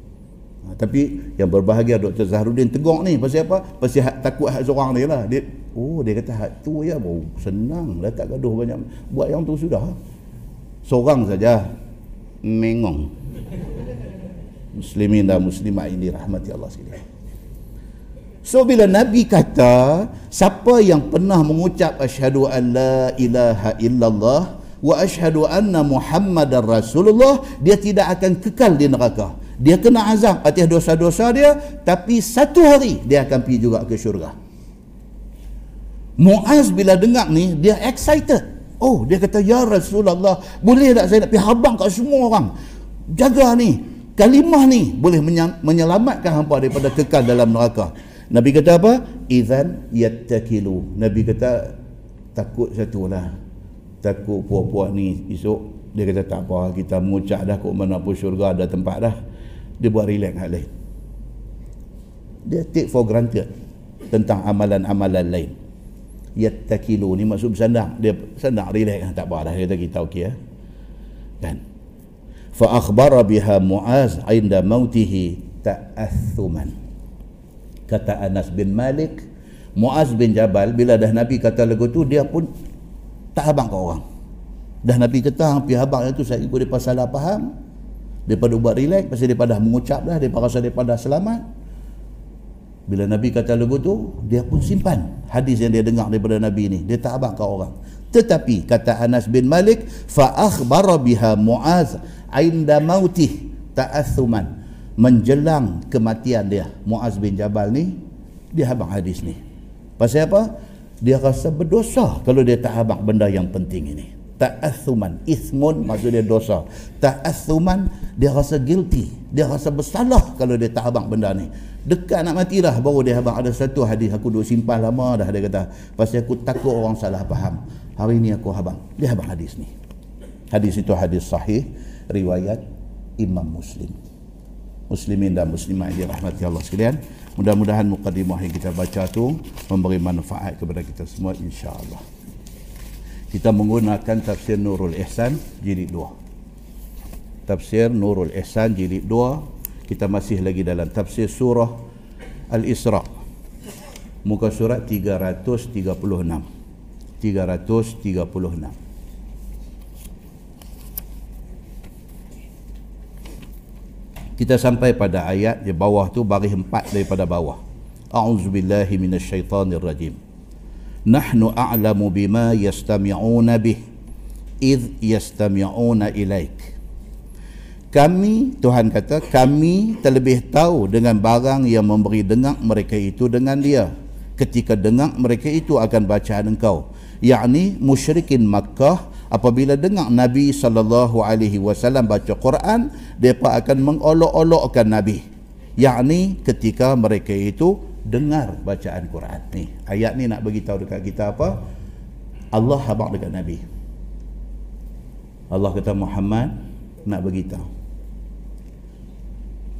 Ha, tapi yang berbahagia Dr. Zahrudin tegur ni pasal apa? Pasal hak, takut hak seorang dia lah. Dia, oh dia kata hak tu ya bau senang dah tak gaduh banyak. Buat yang tu sudah. Seorang saja mengong. Muslimin dan muslimah ini rahmati Allah sekalian. So bila Nabi kata siapa yang pernah mengucap asyhadu an la ilaha illallah wa asyhadu anna muhammadar rasulullah dia tidak akan kekal di neraka dia kena azab atas dosa-dosa dia tapi satu hari dia akan pergi juga ke syurga. Muaz bila dengar ni dia excited. Oh dia kata ya Rasulullah boleh tak saya nak pergi habang kat semua orang? Jaga ni kalimah ni boleh menyelamatkan hampa daripada kekal dalam neraka. Nabi kata apa? Idzan yattakilu. Nabi kata takut satu lah. Takut puak-puak ni esok. Dia kata tak apa kita mengucap dah kok mana pun syurga ada tempat dah dia buat relax hal lain. Dia take for granted tentang amalan-amalan lain. Yattakilu ni maksud bersandar. Dia bersandar relax. Tak apa dah kata kita okey ya kan? Fa akhbara biha muaz inda mautihi ta'athuman. Kata Anas bin Malik Muaz bin Jabal bila dah Nabi kata lagu tu dia pun tak habang ke orang. Dah Nabi kata hampir habang. Itu saya ikut dia pasal salah faham daripada buat relax pasal daripada mengucap dah daripada rasa daripada selamat. Bila Nabi kata lagu tu dia pun simpan hadis yang dia dengar daripada Nabi ni. Dia tak abang orang. Tetapi kata Anas bin Malik fa akhbara biha Muaz inda mautih ta'athuman. Menjelang kematian dia Muaz bin Jabal ni dia abang hadis ni. Pasal apa? Dia rasa berdosa kalau dia tak abang benda yang penting ini ta'athuman ismun maksud dia dosa. Ta'athuman dia rasa guilty. Dia rasa bersalah kalau dia tak habang benda ni. Dekat nak mati dah baru dia habang ada satu hadis aku duk simpan lama dah dia kata pasal aku takut orang salah faham. Hari ni aku habang dia habang hadis ni. Hadis itu hadis sahih riwayat Imam Muslim. Muslimin dan muslimah yang dirahmati Allah sekalian mudah-mudahan mukadimah yang kita baca tu memberi manfaat kepada kita semua insya-Allah kita menggunakan tafsir Nurul Ihsan jilid 2 tafsir Nurul Ihsan jilid 2 kita masih lagi dalam tafsir surah Al-Isra. Muka surat 336 336 kita sampai pada ayat di bawah tu baris empat daripada bawah. A'udzubillahi minasyaitonirrajim nahnu a'lamu bima yastami'una bih id yastami'una ilaik. Kami Tuhan kata kami terlebih tahu dengan barang yang memberi dengar mereka itu dengan dia. Ketika dengar mereka itu akan bacaan engkau. Yakni musyrikin Makkah apabila dengar Nabi sallallahu alaihi wasallam baca Quran mereka akan mengolok-olokkan Nabi. Yakni ketika mereka itu dengar bacaan Quran. Ni ayat ni nak bagi tahu dekat kita apa? Allah habaq dekat Nabi. Allah kata Muhammad nak bagi tahu.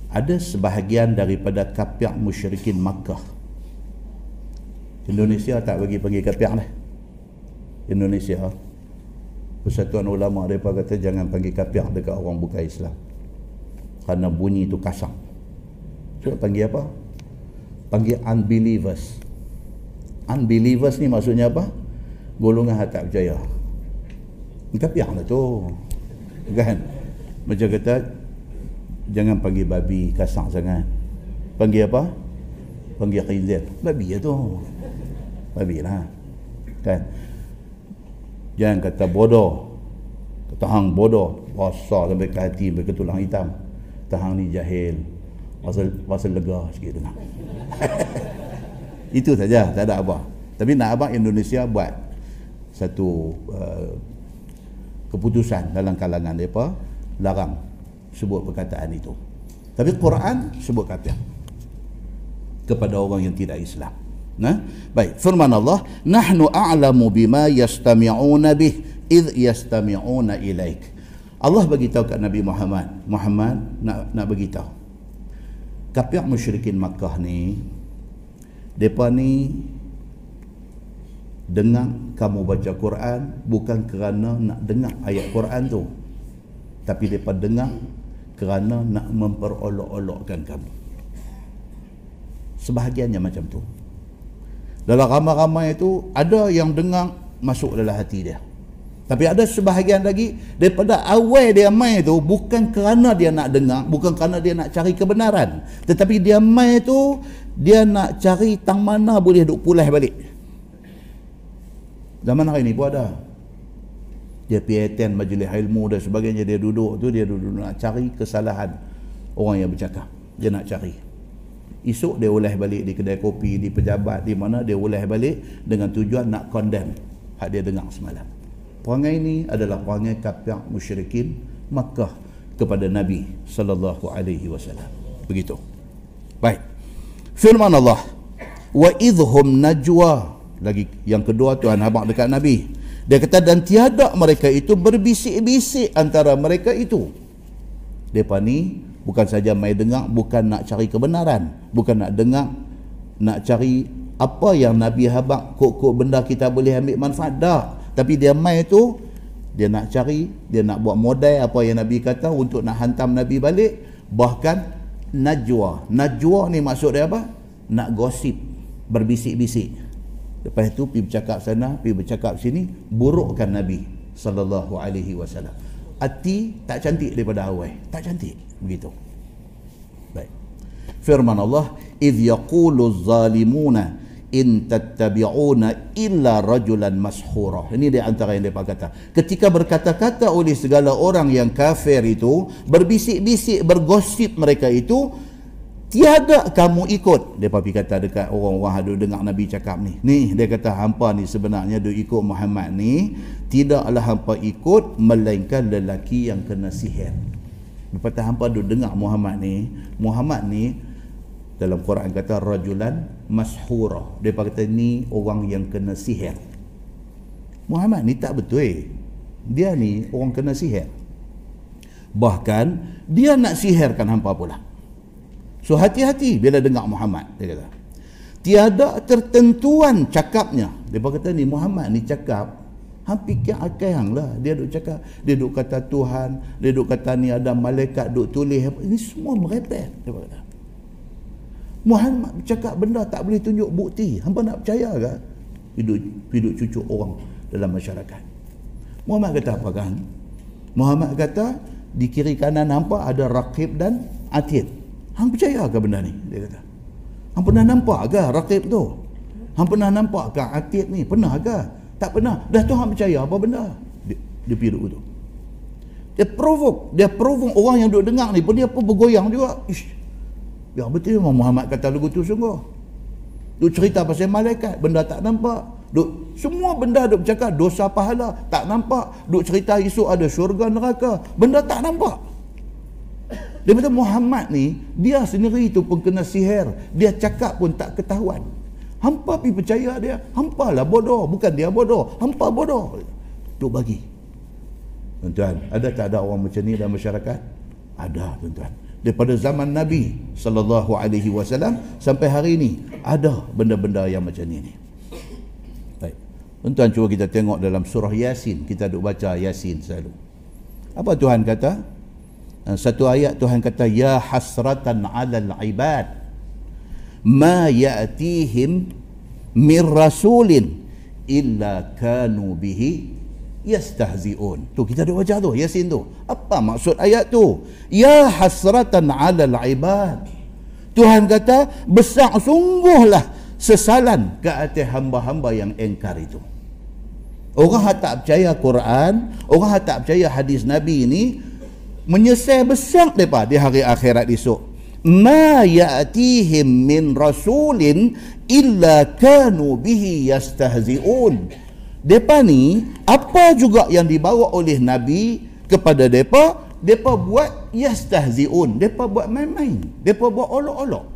Ada sebahagian daripada kafir musyrikin Makkah. Indonesia tak bagi pergi kafir lah. Indonesia. Persatuan ulama mereka kata jangan panggil kafir dekat orang bukan Islam. Kerana bunyi itu kasar. So panggil apa panggil unbelievers. Unbelievers ni maksudnya apa? Golongan hati tak percaya kapiah lah tu. Kan? Macam kata jangan panggil babi kasar sangat. Panggil apa? Panggil khinzir. Babi lah tu. Babi lah. Kan? Jangan kata bodoh. Kata hang bodoh. Rasa sampai ke hati sampai ke tulang hitam. Tahang ni jahil. Rasa, rasa lega sikit dengar itu saja tak ada apa. Tapi nak abang Indonesia buat satu uh, keputusan dalam kalangan mereka larang sebut perkataan itu. Tapi Quran sebut kata kepada orang yang tidak Islam. Nah, baik. Firman Allah, "Nahnu a'lamu bima yastami'una bih." id yastami'una ilaik. Allah bagi tahu kat Nabi Muhammad. Muhammad nak nak bagi tahu kafir musyrikin Makkah ni depa ni dengar kamu baca Quran bukan kerana nak dengar ayat Quran tu. Tapi depa dengar kerana nak memperolok-olokkan kamu. Sebahagiannya macam tu. Dalam ramai-ramai itu ada yang dengar masuk dalam hati dia tapi ada sebahagian lagi daripada awal dia main itu bukan kerana dia nak dengar bukan kerana dia nak cari kebenaran. Tetapi dia main itu dia nak cari tang mana boleh duk pulih balik. Zaman hari ni pun ada. Dia pergi attend majlis ilmu dan sebagainya dia duduk tu dia duduk nak cari kesalahan. Orang yang bercakap dia nak cari. Esok dia ulah balik di kedai kopi di pejabat di mana dia ulah balik dengan tujuan nak condemn. Hak dia dengar semalam perangai ini adalah perangai kafir musyrikin Makkah kepada Nabi sallallahu alaihi wasallam. Begitu. Baik. Firman Allah wa idhum najwa. Lagi yang kedua Tuhan habaq dekat Nabi. Dia kata dan tiada mereka itu berbisik-bisik antara mereka itu. Depa ni bukan saja mai dengar bukan nak cari kebenaran bukan nak dengar nak cari apa yang Nabi habak kok-kok benda kita boleh ambil manfaat. Dah tapi dia mai tu dia nak cari dia nak buat modal apa yang Nabi kata untuk nak hantam Nabi balik. Bahkan najwa. Najwa ni maksud dia apa? Nak gosip berbisik-bisik. Lepas itu pergi bercakap sana pergi bercakap sini burukkan Nabi sallallahu alaihi wasallam. Hati tak cantik daripada awal. Tak cantik. Begitu. Baik. Firman Allah idh yaqulu zalimuna in tattabi'una illa rajulan mashura ini di antara yang depa kata. Ketika berkata-kata oleh segala orang yang kafir itu berbisik-bisik bergosip mereka itu tiada kamu ikut. Dia papi kata dekat orang-orang ada dengar nabi cakap ni. Ni dia kata hampa ni sebenarnya dia ikut Muhammad ni. Tidaklah hampa ikut melainkan lelaki yang kena sihir. Lepas hampa duk dengar Muhammad ni, Muhammad ni dalam Quran kata rajulan mashura. Dia kata ni orang yang kena sihir. Muhammad ni tak betul. Dia ni orang kena sihir. Bahkan dia nak sihirkan hampa pula. So hati-hati bila dengar Muhammad dia kata. Tiada tertentuan cakapnya. Dia kata ni Muhammad ni cakap hampir ke akal lah dia duk cakap dia duk kata Tuhan dia duk kata ni ada malaikat duk tulis ini semua merepek dia kata Muhammad cakap benda tak boleh tunjuk bukti hampa nak percaya ke hidup hidup cucuk orang dalam masyarakat Muhammad kata apa kan Muhammad kata di kiri kanan hampa ada rakib dan atid hang percaya ke benda ni dia kata hang pernah nampak ke rakib tu hang pernah nampak ke atid ni pernah ke tak pernah. Dah Tuhan percaya apa benda? Dia, dia duduk tu. Dia provoke. Dia provoke orang yang duduk dengar ni pun dia pun bergoyang juga. Ish. Ya betul memang Muhammad kata lagu tu sungguh. Duk cerita pasal malaikat. Benda tak nampak. Duk, semua benda duk bercakap dosa pahala. Tak nampak. Duk cerita esok ada syurga neraka. Benda tak nampak. Dia kata Muhammad ni, dia sendiri tu pun kena sihir. Dia cakap pun tak ketahuan. Hampa pergi percaya dia. Hampa lah bodoh. Bukan dia bodoh. Hampa bodoh. Duk bagi. Tuan-tuan, ada tak ada orang macam ni dalam masyarakat? Ada, tuan-tuan. Daripada zaman Nabi sallallahu alaihi wasallam sampai hari ini ada benda-benda yang macam ni ni. Baik. Tuan-tuan cuba kita tengok dalam surah Yasin, kita duk baca Yasin selalu. Apa Tuhan kata? Satu ayat Tuhan kata ya hasratan 'alal ibad ma ya'tihim min rasulin illa kanu bihi yastahzi'un. Tu kita ada wajah tu, Yasin tu. Apa maksud ayat tu? Ya hasratan 'alal ibad. Tuhan kata besar sungguhlah sesalan ke atas hamba-hamba yang engkar itu. Orang yang tak percaya Quran, orang yang tak percaya hadis Nabi ini menyesal besar depa di hari akhirat esok ma ya'tihim min rasulin illa kanu bihi yastahzi'un depa ni apa juga yang dibawa oleh nabi kepada depa depa buat yastahzi'un depa buat main-main depa buat olok-olok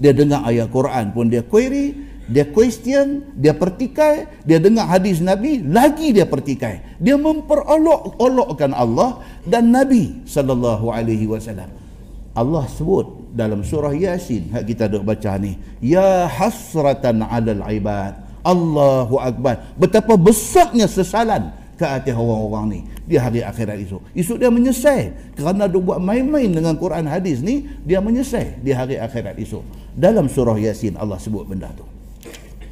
dia dengar ayat Quran pun dia query dia question, dia pertikai, dia dengar hadis Nabi, lagi dia pertikai. Dia memperolok-olokkan Allah dan Nabi sallallahu alaihi wasallam. Allah sebut dalam surah Yasin hak kita duk baca ni, ya hasratan 'alal ibad. Allahu akbar. Betapa besarnya sesalan ke atas orang-orang ni di hari akhirat itu. Isu dia menyesal kerana dia buat main-main dengan Quran hadis ni, dia menyesal di hari akhirat itu. Dalam surah Yasin Allah sebut benda tu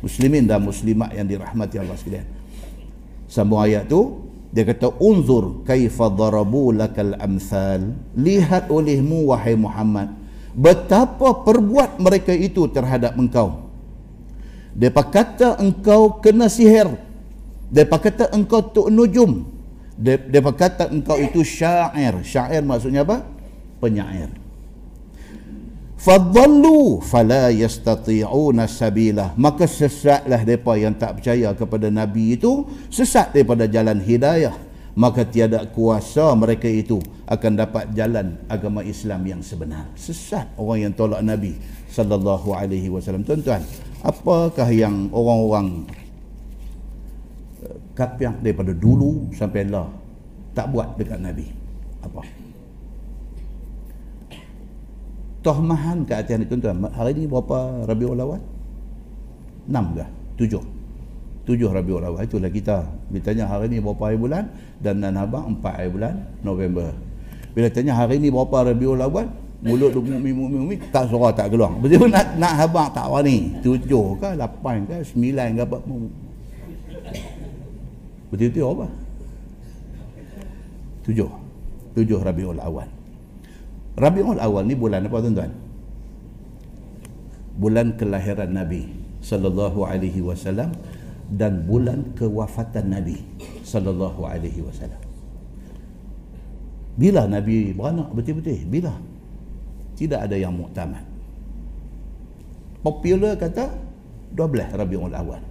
muslimin dan muslimat yang dirahmati Allah sekalian sambung ayat tu dia kata unzur kaifa darabu lakal amsal lihat olehmu wahai Muhammad betapa perbuat mereka itu terhadap engkau depa kata engkau kena sihir depa kata engkau tuk nujum depa kata engkau itu syair. Syair maksudnya apa? Penyair. Fadallu fala yastati'una sabila. Maka sesatlah depa yang tak percaya kepada nabi itu sesat daripada jalan hidayah. Maka tiada kuasa mereka itu akan dapat jalan agama Islam yang sebenar. Sesat orang yang tolak nabi sallallahu alaihi wasallam. Tuan-tuan apakah yang orang-orang eh, kafir daripada dulu sampai lah tak buat dekat nabi apa Tohmahan ke atas tuan-tuan. Hari ni berapa Rabiul Awal? 6 ke? 7. 7 Rabiul Awal. Itulah kita. Bila tanya hari ni berapa hari bulan dan dan abang 4 hari bulan November. Bila tanya hari ni berapa Rabiul Awal, mulut duk mumi mumi mumi tak suara tak keluar. Betul nak nak habaq tak wani. 7 ke 8 ke 9 ke apa? Betul-betul apa? 7. 7 Rabiul Awal. Rabiul Awal ni bulan apa tuan-tuan? Bulan kelahiran Nabi sallallahu alaihi wasallam dan bulan kewafatan Nabi sallallahu alaihi wasallam. Bila Nabi beranak betul-betul? Bila? Tidak ada yang muktamad. Popular kata 12 Rabiul Awal.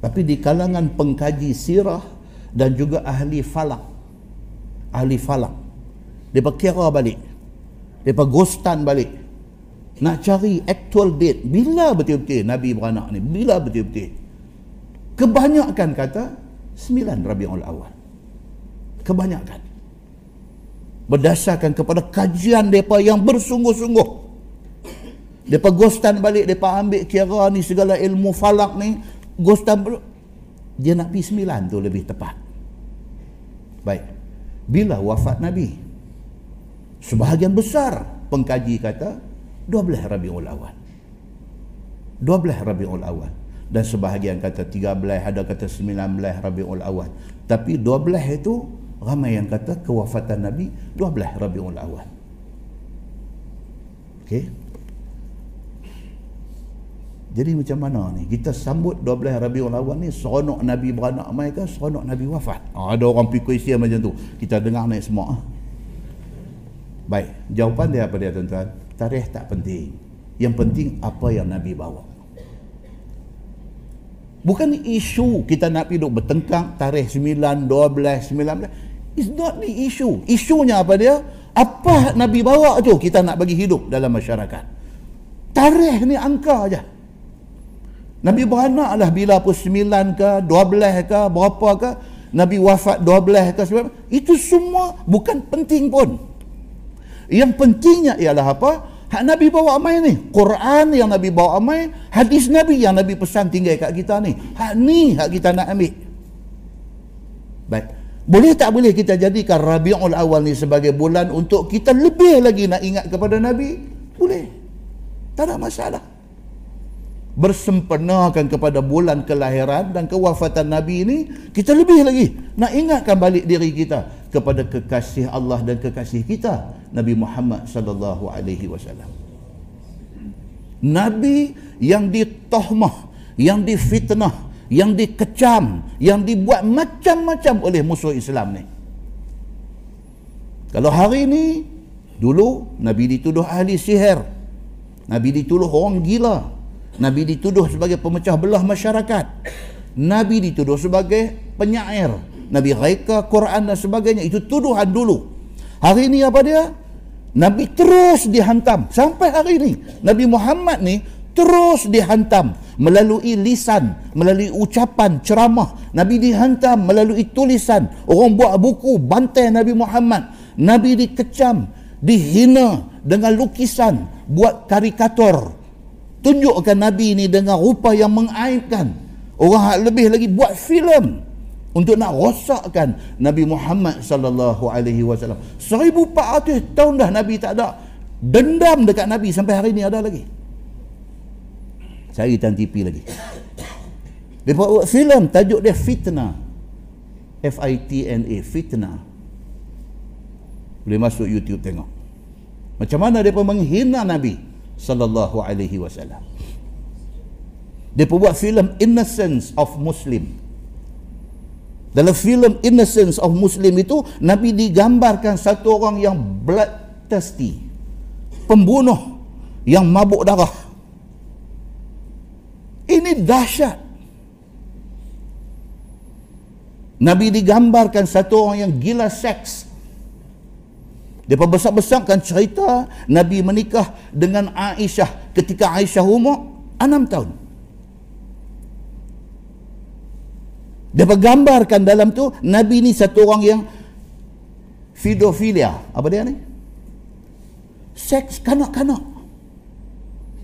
Tapi di kalangan pengkaji sirah dan juga ahli falak ahli falak mereka kira balik. Mereka ghostan balik. Nak cari actual date. Bila betul-betul Nabi beranak ni? Bila betul-betul? Kebanyakan kata 9 Rabiul Awal. Kebanyakan. Berdasarkan kepada kajian mereka yang bersungguh-sungguh. Mereka ghostan balik. Mereka ambil kira ni segala ilmu falak ni. Ghostan balik. Dia nak pergi 9 tu lebih tepat. Baik. Bila wafat Nabi? Sebahagian besar pengkaji kata 12 Rabiul Awal. 12 Rabiul Awal. Dan sebahagian kata 13, ada kata 19 Rabiul Awal. Tapi 12 itu ramai yang kata kewafatan Nabi 12 Rabiul Awal. Okey. Jadi macam mana ni? Kita sambut 12 Rabiul Awal ni seronok Nabi beranak mai ke seronok Nabi wafat? Ah, ada orang pergi kuisi macam tu. Kita dengar naik semua. Baik, jawapan dia apa dia tuan-tuan? Tarikh tak penting. Yang penting apa yang Nabi bawa. Bukan isu kita nak pergi duduk bertengkang tarikh 9, 12, 19. It's not the issue. Isunya apa dia? Apa Nabi bawa tu kita nak bagi hidup dalam masyarakat. Tarikh ni angka aja. Nabi beranak lah bila pun 9 ke, 12 ke, berapa ke. Nabi wafat 12 ke, 9. Itu semua bukan penting pun. Yang pentingnya ialah apa? Hak Nabi bawa amai ni. Quran yang Nabi bawa amai. Hadis Nabi yang Nabi pesan tinggal kat kita ni. Hak ni hak kita nak ambil. Baik. Boleh tak boleh kita jadikan Rabiul Awal ni sebagai bulan untuk kita lebih lagi nak ingat kepada Nabi? Boleh. Tak ada masalah. Bersempurnakan kepada bulan kelahiran dan kewafatan Nabi ini, kita lebih lagi nak ingatkan balik diri kita kepada kekasih Allah dan kekasih kita Nabi Muhammad sallallahu alaihi wasallam. Nabi yang ditohmah, yang difitnah, yang dikecam, yang dibuat macam-macam oleh musuh Islam ni. Kalau hari ini dulu Nabi dituduh ahli sihir. Nabi dituduh orang gila. Nabi dituduh sebagai pemecah belah masyarakat. Nabi dituduh sebagai penyair. Nabi reka Quran dan sebagainya itu tuduhan dulu hari ini apa dia Nabi terus dihantam sampai hari ini Nabi Muhammad ni terus dihantam melalui lisan, melalui ucapan, ceramah. Nabi dihantam melalui tulisan. Orang buat buku, bantai Nabi Muhammad. Nabi dikecam, dihina dengan lukisan, buat karikatur. Tunjukkan Nabi ini dengan rupa yang mengaibkan. Orang lebih lagi buat filem untuk nak rosakkan Nabi Muhammad sallallahu alaihi wasallam. 1400 tahun dah Nabi tak ada. Dendam dekat Nabi sampai hari ini ada lagi. Cari tan TV lagi. Dia buat filem tajuk dia Fitnah. F I T N A Fitnah. Boleh masuk YouTube tengok. Macam mana dia menghina Nabi sallallahu alaihi wasallam. Dia buat filem Innocence of Muslim. Dalam filem Innocence of Muslim itu Nabi digambarkan satu orang yang bloodthirsty. Pembunuh yang mabuk darah. Ini dahsyat. Nabi digambarkan satu orang yang gila seks. Dia besar-besarkan cerita Nabi menikah dengan Aisyah ketika Aisyah umur enam tahun. Dia bergambarkan dalam tu Nabi ni satu orang yang fidofilia. Apa dia ni? Seks kanak-kanak.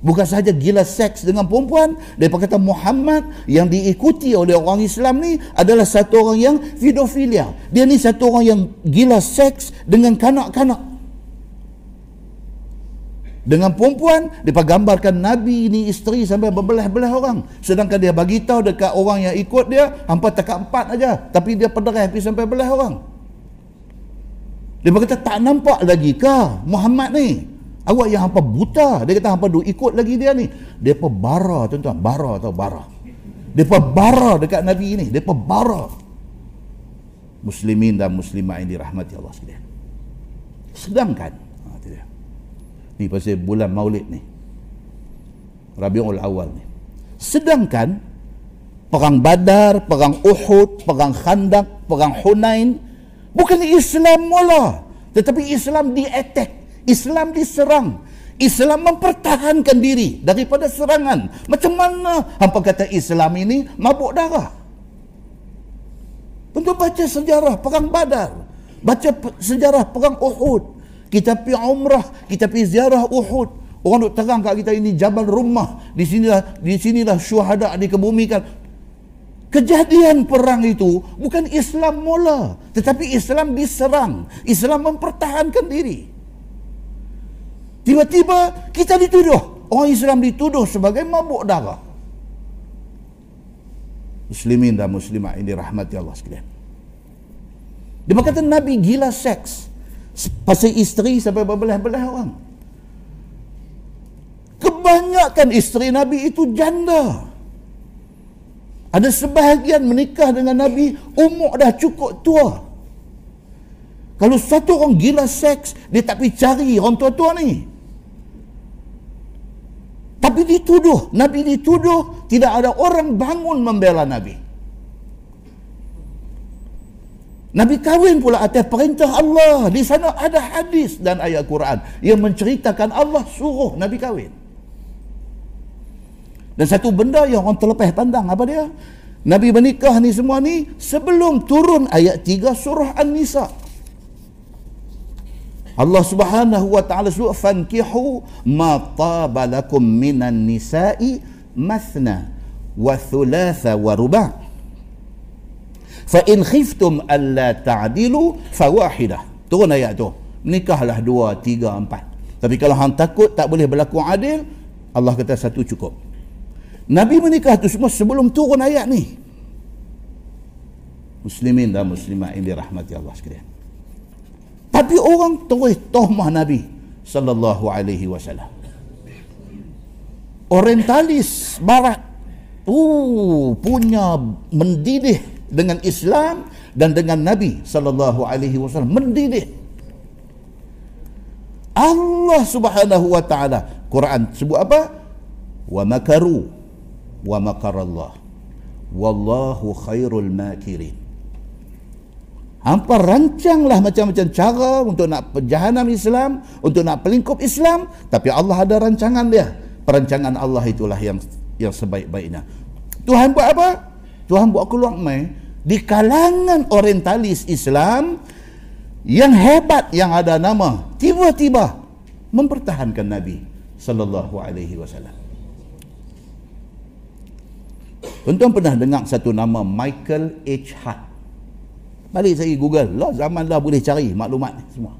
Bukan sahaja gila seks dengan perempuan. Dia kata Muhammad yang diikuti oleh orang Islam ni adalah satu orang yang fidofilia. Dia ni satu orang yang gila seks dengan kanak-kanak. Dengan perempuan, dia gambarkan Nabi ni isteri sampai berbelah-belah orang. Sedangkan dia bagi tahu dekat orang yang ikut dia, hampa takat empat aja. Tapi dia pederai pergi sampai belah orang. Dia berkata, tak nampak lagi kah Muhammad ni? Awak yang hampa buta. Dia kata hampa duk ikut lagi dia ni. Dia apa bara tuan-tuan. Bara atau bara. Dia apa bara dekat Nabi ini. Dia apa bara. Muslimin dan muslimah yang dirahmati Allah sekalian. Sedangkan. Ha. Ni pasal bulan maulid ni. Rabiul awal ni. Sedangkan. Perang Badar, Perang Uhud, Perang Khandak, Perang Hunain. Bukan Islam mula. Tetapi Islam di attack Islam diserang. Islam mempertahankan diri daripada serangan. Macam mana hampa kata Islam ini mabuk darah? Untuk baca sejarah perang Badar, baca sejarah perang Uhud. Kita pergi umrah, kita pergi ziarah Uhud. Orang duk terang kat kita ini Jabal Rumah. Di sinilah di sinilah syuhada dikebumikan. Kejadian perang itu bukan Islam mula, tetapi Islam diserang. Islam mempertahankan diri. Tiba-tiba kita dituduh. Orang Islam dituduh sebagai mabuk darah. Muslimin dan muslimah ini rahmati Allah sekalian. Dia berkata Nabi gila seks. Pasal isteri sampai berbelah-belah orang. Kebanyakan isteri Nabi itu janda. Ada sebahagian menikah dengan Nabi umur dah cukup tua. Kalau satu orang gila seks, dia tak pergi cari orang tua-tua ni. Tapi dituduh, Nabi dituduh tidak ada orang bangun membela Nabi. Nabi kahwin pula atas perintah Allah. Di sana ada hadis dan ayat Quran yang menceritakan Allah suruh Nabi kahwin. Dan satu benda yang orang terlepas pandang apa dia? Nabi menikah ni semua ni sebelum turun ayat 3 surah An-Nisa. Allah Subhanahu wa taala sebut fankihu ma taba lakum minan nisa'i mathna wa thulatha wa ruba' fa in khiftum alla ta'dilu fawahidah turun ayat tu. Nikahlah dua tiga empat. Tapi kalau hang takut tak boleh berlaku adil Allah kata satu cukup. Nabi menikah tu semua sebelum turun ayat ni. Muslimin dan muslimat yang dirahmati Allah sekalian tapi orang terus tohmah Nabi sallallahu alaihi wasallam. Orientalis barat uh, punya mendidih dengan Islam dan dengan Nabi sallallahu alaihi wasallam mendidih. Allah Subhanahu wa taala Quran sebut apa? Wa makaru wa makarallah. Wallahu khairul makirin. Hampa rancanglah macam-macam cara untuk nak perjahanam Islam, untuk nak pelingkup Islam, tapi Allah ada rancangan dia. perancangan Allah itulah yang yang sebaik-baiknya. Tuhan buat apa? Tuhan buat keluar mai di kalangan orientalis Islam yang hebat yang ada nama tiba-tiba mempertahankan Nabi sallallahu alaihi wasallam. Tuan-tuan pernah dengar satu nama Michael H. Hart Balik saya Google. Lah zaman dah boleh cari maklumat ni semua.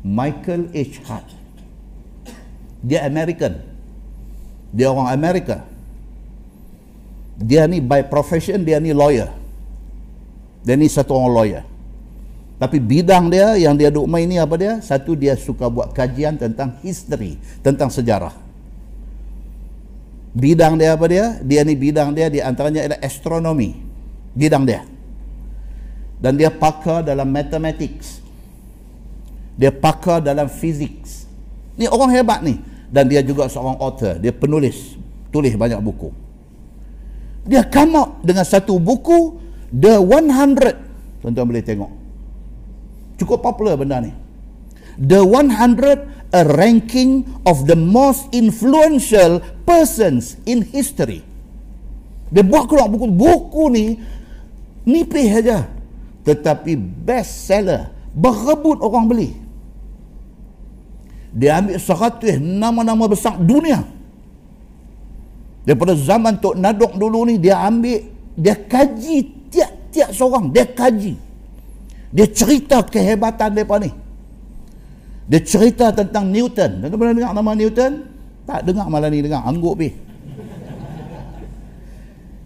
Michael H. Hart. Dia American. Dia orang Amerika. Dia ni by profession dia ni lawyer. Dia ni satu orang lawyer. Tapi bidang dia yang dia duk main ni apa dia? Satu dia suka buat kajian tentang history, tentang sejarah. Bidang dia apa dia? Dia ni bidang dia di antaranya adalah astronomi. Bidang dia dan dia pakar dalam mathematics. Dia pakar dalam physics. Ni orang hebat ni. Dan dia juga seorang author. Dia penulis. Tulis banyak buku. Dia come out dengan satu buku The 100 tuan-tuan boleh tengok. Cukup popular benda ni. The 100 a ranking of the most influential persons in history. Dia buat keluar buku. Buku ni nipis aja tetapi best seller berebut orang beli. Dia ambil seratus nama-nama besar dunia. Daripada zaman Tok Nadok dulu ni dia ambil dia kaji tiap-tiap seorang dia kaji. Dia cerita kehebatan mereka ni. Dia cerita tentang Newton. Tuan pernah dengar nama Newton? tak dengar malah ni dengar angguk pi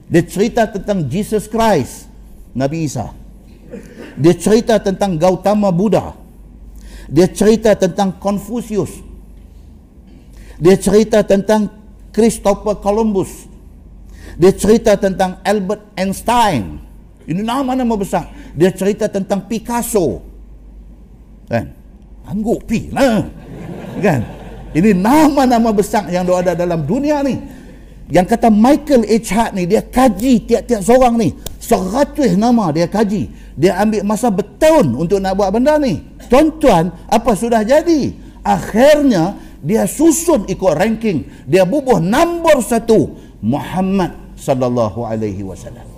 dia cerita tentang Jesus Christ Nabi Isa dia cerita tentang Gautama Buddha. Dia cerita tentang Confucius. Dia cerita tentang Christopher Columbus. Dia cerita tentang Albert Einstein. Ini nama-nama besar. Dia cerita tentang Picasso. Kan? Angguk pi lah. Kan? Ini nama-nama besar yang ada dalam dunia ni. Yang kata Michael H. Hart ni, dia kaji tiap-tiap seorang ni. Seratus nama dia kaji. Dia ambil masa bertahun untuk nak buat benda ni. Tuan-tuan apa sudah jadi? Akhirnya dia susun ikut ranking. Dia bubuh nombor satu Muhammad sallallahu alaihi wasallam.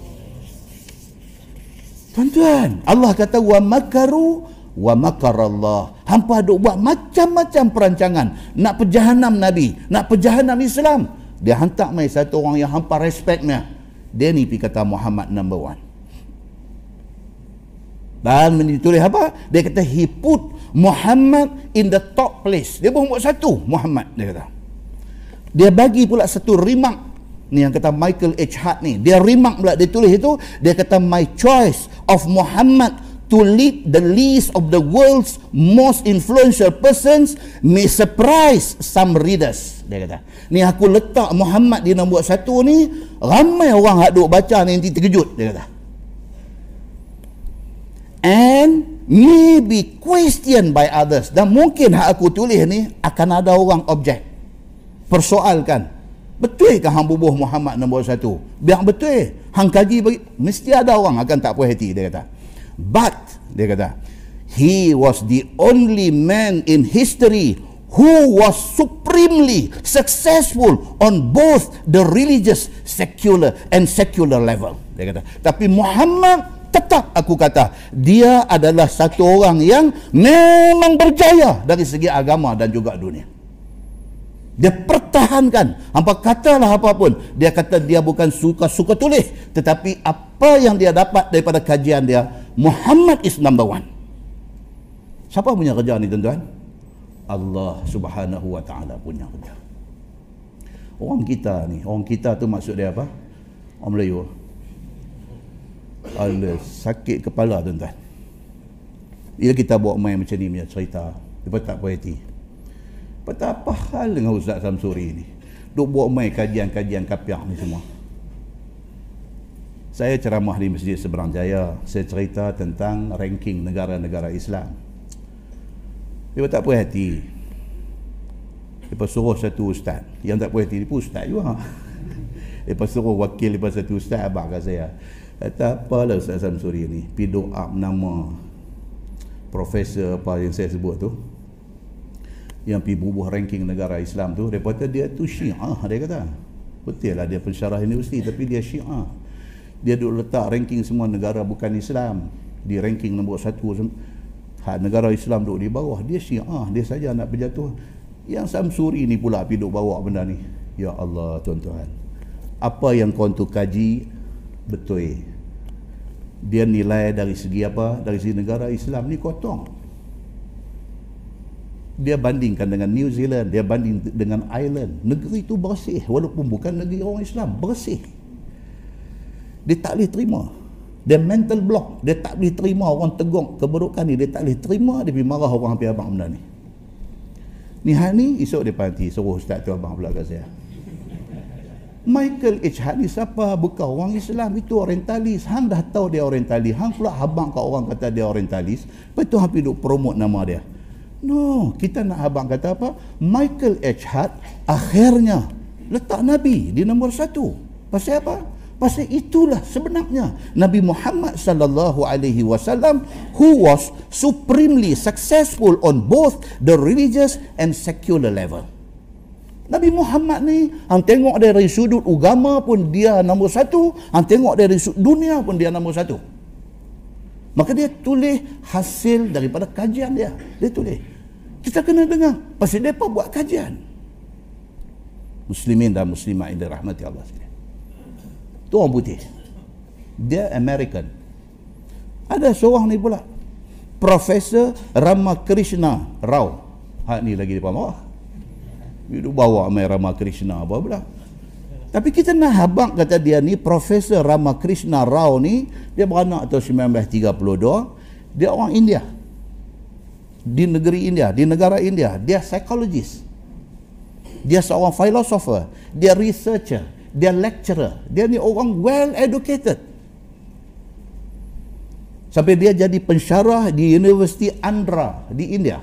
Tuan-tuan Allah kata wa makaru wa makarallah. Hampa duk buat macam-macam perancangan. Nak perjahanam Nabi nak perjahanam Islam dia hantar mai satu orang yang hampa respectnya dia ni pi kata Muhammad number one dan ditulis apa? Dia kata he put Muhammad in the top place. Dia buat satu Muhammad dia kata. Dia bagi pula satu remark ni yang kata Michael H. Hart ni. Dia remark pula dia tulis itu dia kata my choice of Muhammad to lead the list of the world's most influential persons may surprise some readers. Dia kata ni aku letak Muhammad di nombor satu ni ramai orang hak duk baca ni nanti terkejut dia kata. And may be questioned by others. Dan mungkin hak aku tulis ni akan ada orang objek persoalkan betul ke hang bubuh Muhammad nombor satu? Biar betul hang kaji bagi mesti ada orang akan tak puas hati dia kata but dia kata he was the only man in history who was supremely successful on both the religious secular and secular level. Dia kata tapi Muhammad tetap aku kata dia adalah satu orang yang memang berjaya dari segi agama dan juga dunia. Dia pertahankan. Apa katalah apapun dia kata dia bukan suka-suka tulis tetapi apa yang dia dapat daripada kajian dia Muhammad is number one. Siapa punya kerja ni tuan-tuan? Allah subhanahu wa ta'ala punya kerja. Orang kita ni orang kita tu maksud dia apa? Orang Melayu. Ada sakit kepala tuan-tuan. Bila kita buat main macam ni punya cerita dia tak puas hati Patah apa hal dengan Ustaz Samsuri ni. Duk buat main kajian-kajian kapiah ni semua saya ceramah di Masjid Seberang Jaya. Saya cerita tentang ranking negara-negara Islam. Dia tak puas hati. Dia suruh satu ustaz. Yang tak puas hati dia pun ustaz juga. Dia suruh wakil dia satu ustaz abang kat saya. Kata apalah Ustaz Samsuri ni? Pi doa nama Profesor apa yang saya sebut tu? Yang pergi bubuh ranking negara Islam tu. Dia kata dia tu syiah dia kata. Betul lah dia pensyarah universiti tapi dia syiah dia duduk letak ranking semua negara bukan Islam. Di ranking nombor satu hak negara Islam duduk di bawah dia syiah dia saja nak berjatuh. Yang Samsuri ni pula pergi duduk bawa benda ni. Ya Allah tuan-tuan. Apa yang kau tu kaji betul. Dia nilai dari segi apa? Dari segi negara Islam ni kotong. Dia bandingkan dengan New Zealand dia banding dengan Ireland. Negeri itu bersih walaupun bukan negeri orang Islam bersih dia tak boleh terima dia mental block dia tak boleh terima orang tegung keburukan ni dia tak boleh terima dia pergi marah orang hampir abang benda ni ni hal ni esok dia panti suruh ustaz tu abang pula kat saya Michael H. Ni siapa? Bukan orang Islam. Itu orientalis. Hang dah tahu dia orientalis. Hang pula habang kat orang kata dia orientalis. Lepas tu pergi duk promote nama dia. No, kita nak abang kata apa? Michael H. Hart akhirnya letak Nabi di nombor satu. Pasal apa? Pasal itulah sebenarnya Nabi Muhammad sallallahu alaihi wasallam who was supremely successful on both the religious and secular level. Nabi Muhammad ni, hang tengok dari sudut agama pun dia nombor satu, hang tengok dari sudut dunia pun dia nombor satu. Maka dia tulis hasil daripada kajian dia. Dia tulis. Kita kena dengar. Pasal mereka buat kajian. Muslimin dan muslimah yang dirahmati Allah sekalian. Itu orang putih. Dia American. Ada seorang ni pula. Profesor Ramakrishna Rao. Hak ni lagi di bawah. Dia bawa mai Ramakrishna apa pula. Tapi kita nak habang kata dia ni Profesor Ramakrishna Rao ni dia beranak tahun 1932 dia orang India di negeri India di negara India dia psychologist dia seorang philosopher dia researcher dia lecturer. Dia ni orang well educated. Sampai dia jadi pensyarah di University Andhra di India.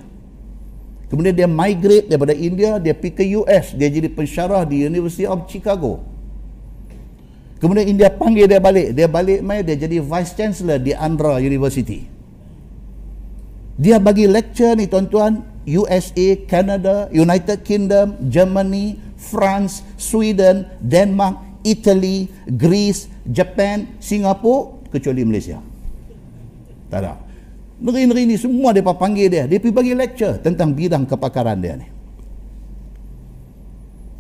Kemudian dia migrate daripada India, dia pergi ke US, dia jadi pensyarah di University of Chicago. Kemudian India panggil dia balik, dia balik mai dia jadi vice chancellor di Andhra University. Dia bagi lecture ni tuan-tuan, USA, Canada, United Kingdom, Germany, France, Sweden, Denmark, Italy, Greece, Japan, Singapura, kecuali Malaysia. Tak ada. Negeri-negeri ni semua dia panggil dia. Dia pergi bagi lecture tentang bidang kepakaran dia ni.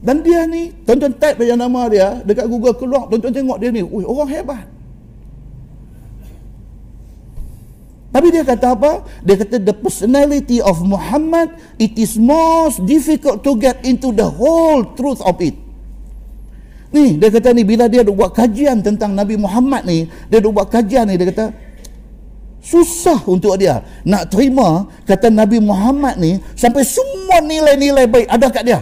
Dan dia ni, tuan-tuan type saja nama dia dekat Google keluar, tuan-tuan tengok dia ni, Ui, orang hebat. Tapi dia kata apa? Dia kata the personality of Muhammad, it is most difficult to get into the whole truth of it. Ni, dia kata ni, bila dia buat kajian tentang Nabi Muhammad ni, dia buat kajian ni, dia kata, susah untuk dia nak terima kata Nabi Muhammad ni sampai semua nilai-nilai baik ada kat dia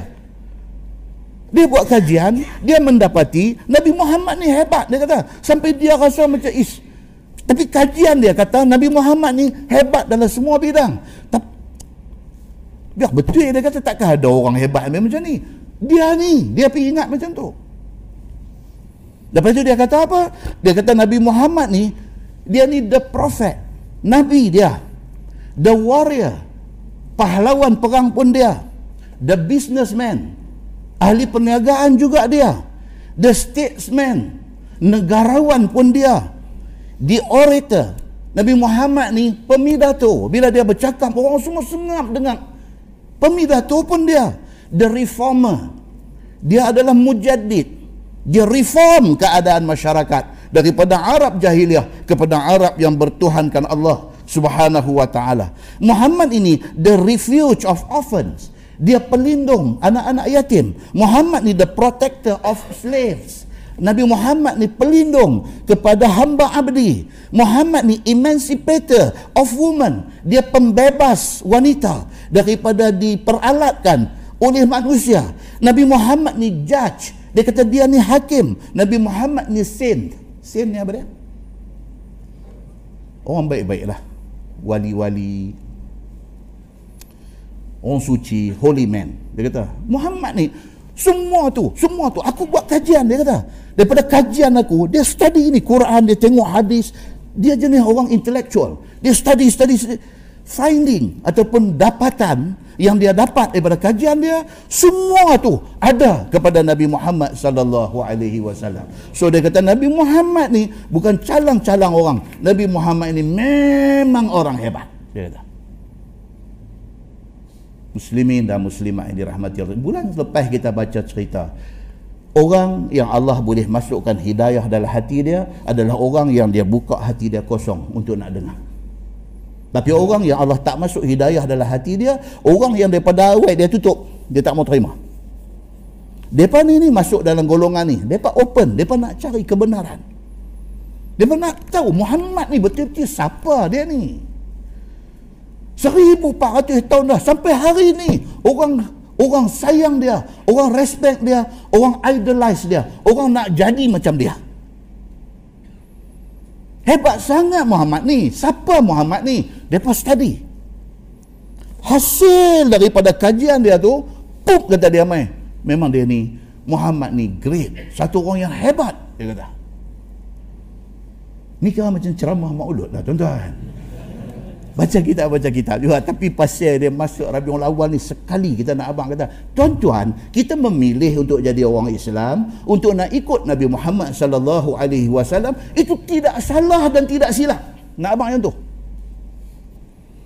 dia buat kajian dia mendapati Nabi Muhammad ni hebat dia kata sampai dia rasa macam is tapi kajian dia kata Nabi Muhammad ni hebat dalam semua bidang tapi dia betul dia kata takkan ada orang hebat macam ni dia ni dia pergi ingat macam tu lepas tu dia kata apa dia kata Nabi Muhammad ni dia ni the prophet Nabi dia. The warrior. Pahlawan perang pun dia. The businessman. Ahli perniagaan juga dia. The statesman. Negarawan pun dia. The orator. Nabi Muhammad ni pemidato. Bila dia bercakap, orang semua sengap dengan pemidato pun dia. The reformer. Dia adalah mujaddid. Dia reform keadaan masyarakat daripada Arab jahiliah kepada Arab yang bertuhankan Allah Subhanahu wa taala. Muhammad ini the refuge of orphans. Dia pelindung anak-anak yatim. Muhammad ni the protector of slaves. Nabi Muhammad ni pelindung kepada hamba abdi. Muhammad ni emancipator of woman. Dia pembebas wanita daripada diperalatkan oleh manusia. Nabi Muhammad ni judge. Dia kata dia ni hakim. Nabi Muhammad ni saint. Saint ni apa dia? Orang baik-baik lah. Wali-wali. Orang suci. Holy man. Dia kata, Muhammad ni, semua tu, semua tu. Aku buat kajian, dia kata. Daripada kajian aku, dia study ni Quran, dia tengok hadis. Dia jenis orang intellectual. Dia study, study, study. finding ataupun dapatan yang dia dapat daripada kajian dia semua tu ada kepada Nabi Muhammad sallallahu alaihi wasallam. So dia kata Nabi Muhammad ni bukan calang-calang orang. Nabi Muhammad ini memang orang hebat. Dia kata. Muslimin dan muslimat yang dirahmati Allah. Bulan lepas kita baca cerita orang yang Allah boleh masukkan hidayah dalam hati dia adalah orang yang dia buka hati dia kosong untuk nak dengar. Tapi orang yang Allah tak masuk hidayah dalam hati dia, orang yang daripada awal dia tutup, dia tak mau terima. Depa ni ni masuk dalam golongan ni. Depa open, depa nak cari kebenaran. Depa nak tahu Muhammad ni betul-betul siapa dia ni. 1400 tahun dah sampai hari ni orang orang sayang dia, orang respect dia, orang idolize dia, orang nak jadi macam dia. Hebat sangat Muhammad ni. Siapa Muhammad ni? Mereka study. Hasil daripada kajian dia tu, pup kata dia main. Memang dia ni, Muhammad ni great. Satu orang yang hebat. Dia kata. Ni kira macam ceramah maulud lah tuan-tuan baca kitab baca kitab juga tapi pasal dia masuk Rabiul Awal ni sekali kita nak abang kata tuan-tuan kita memilih untuk jadi orang Islam untuk nak ikut Nabi Muhammad sallallahu alaihi wasallam itu tidak salah dan tidak silap. Nak abang yang tu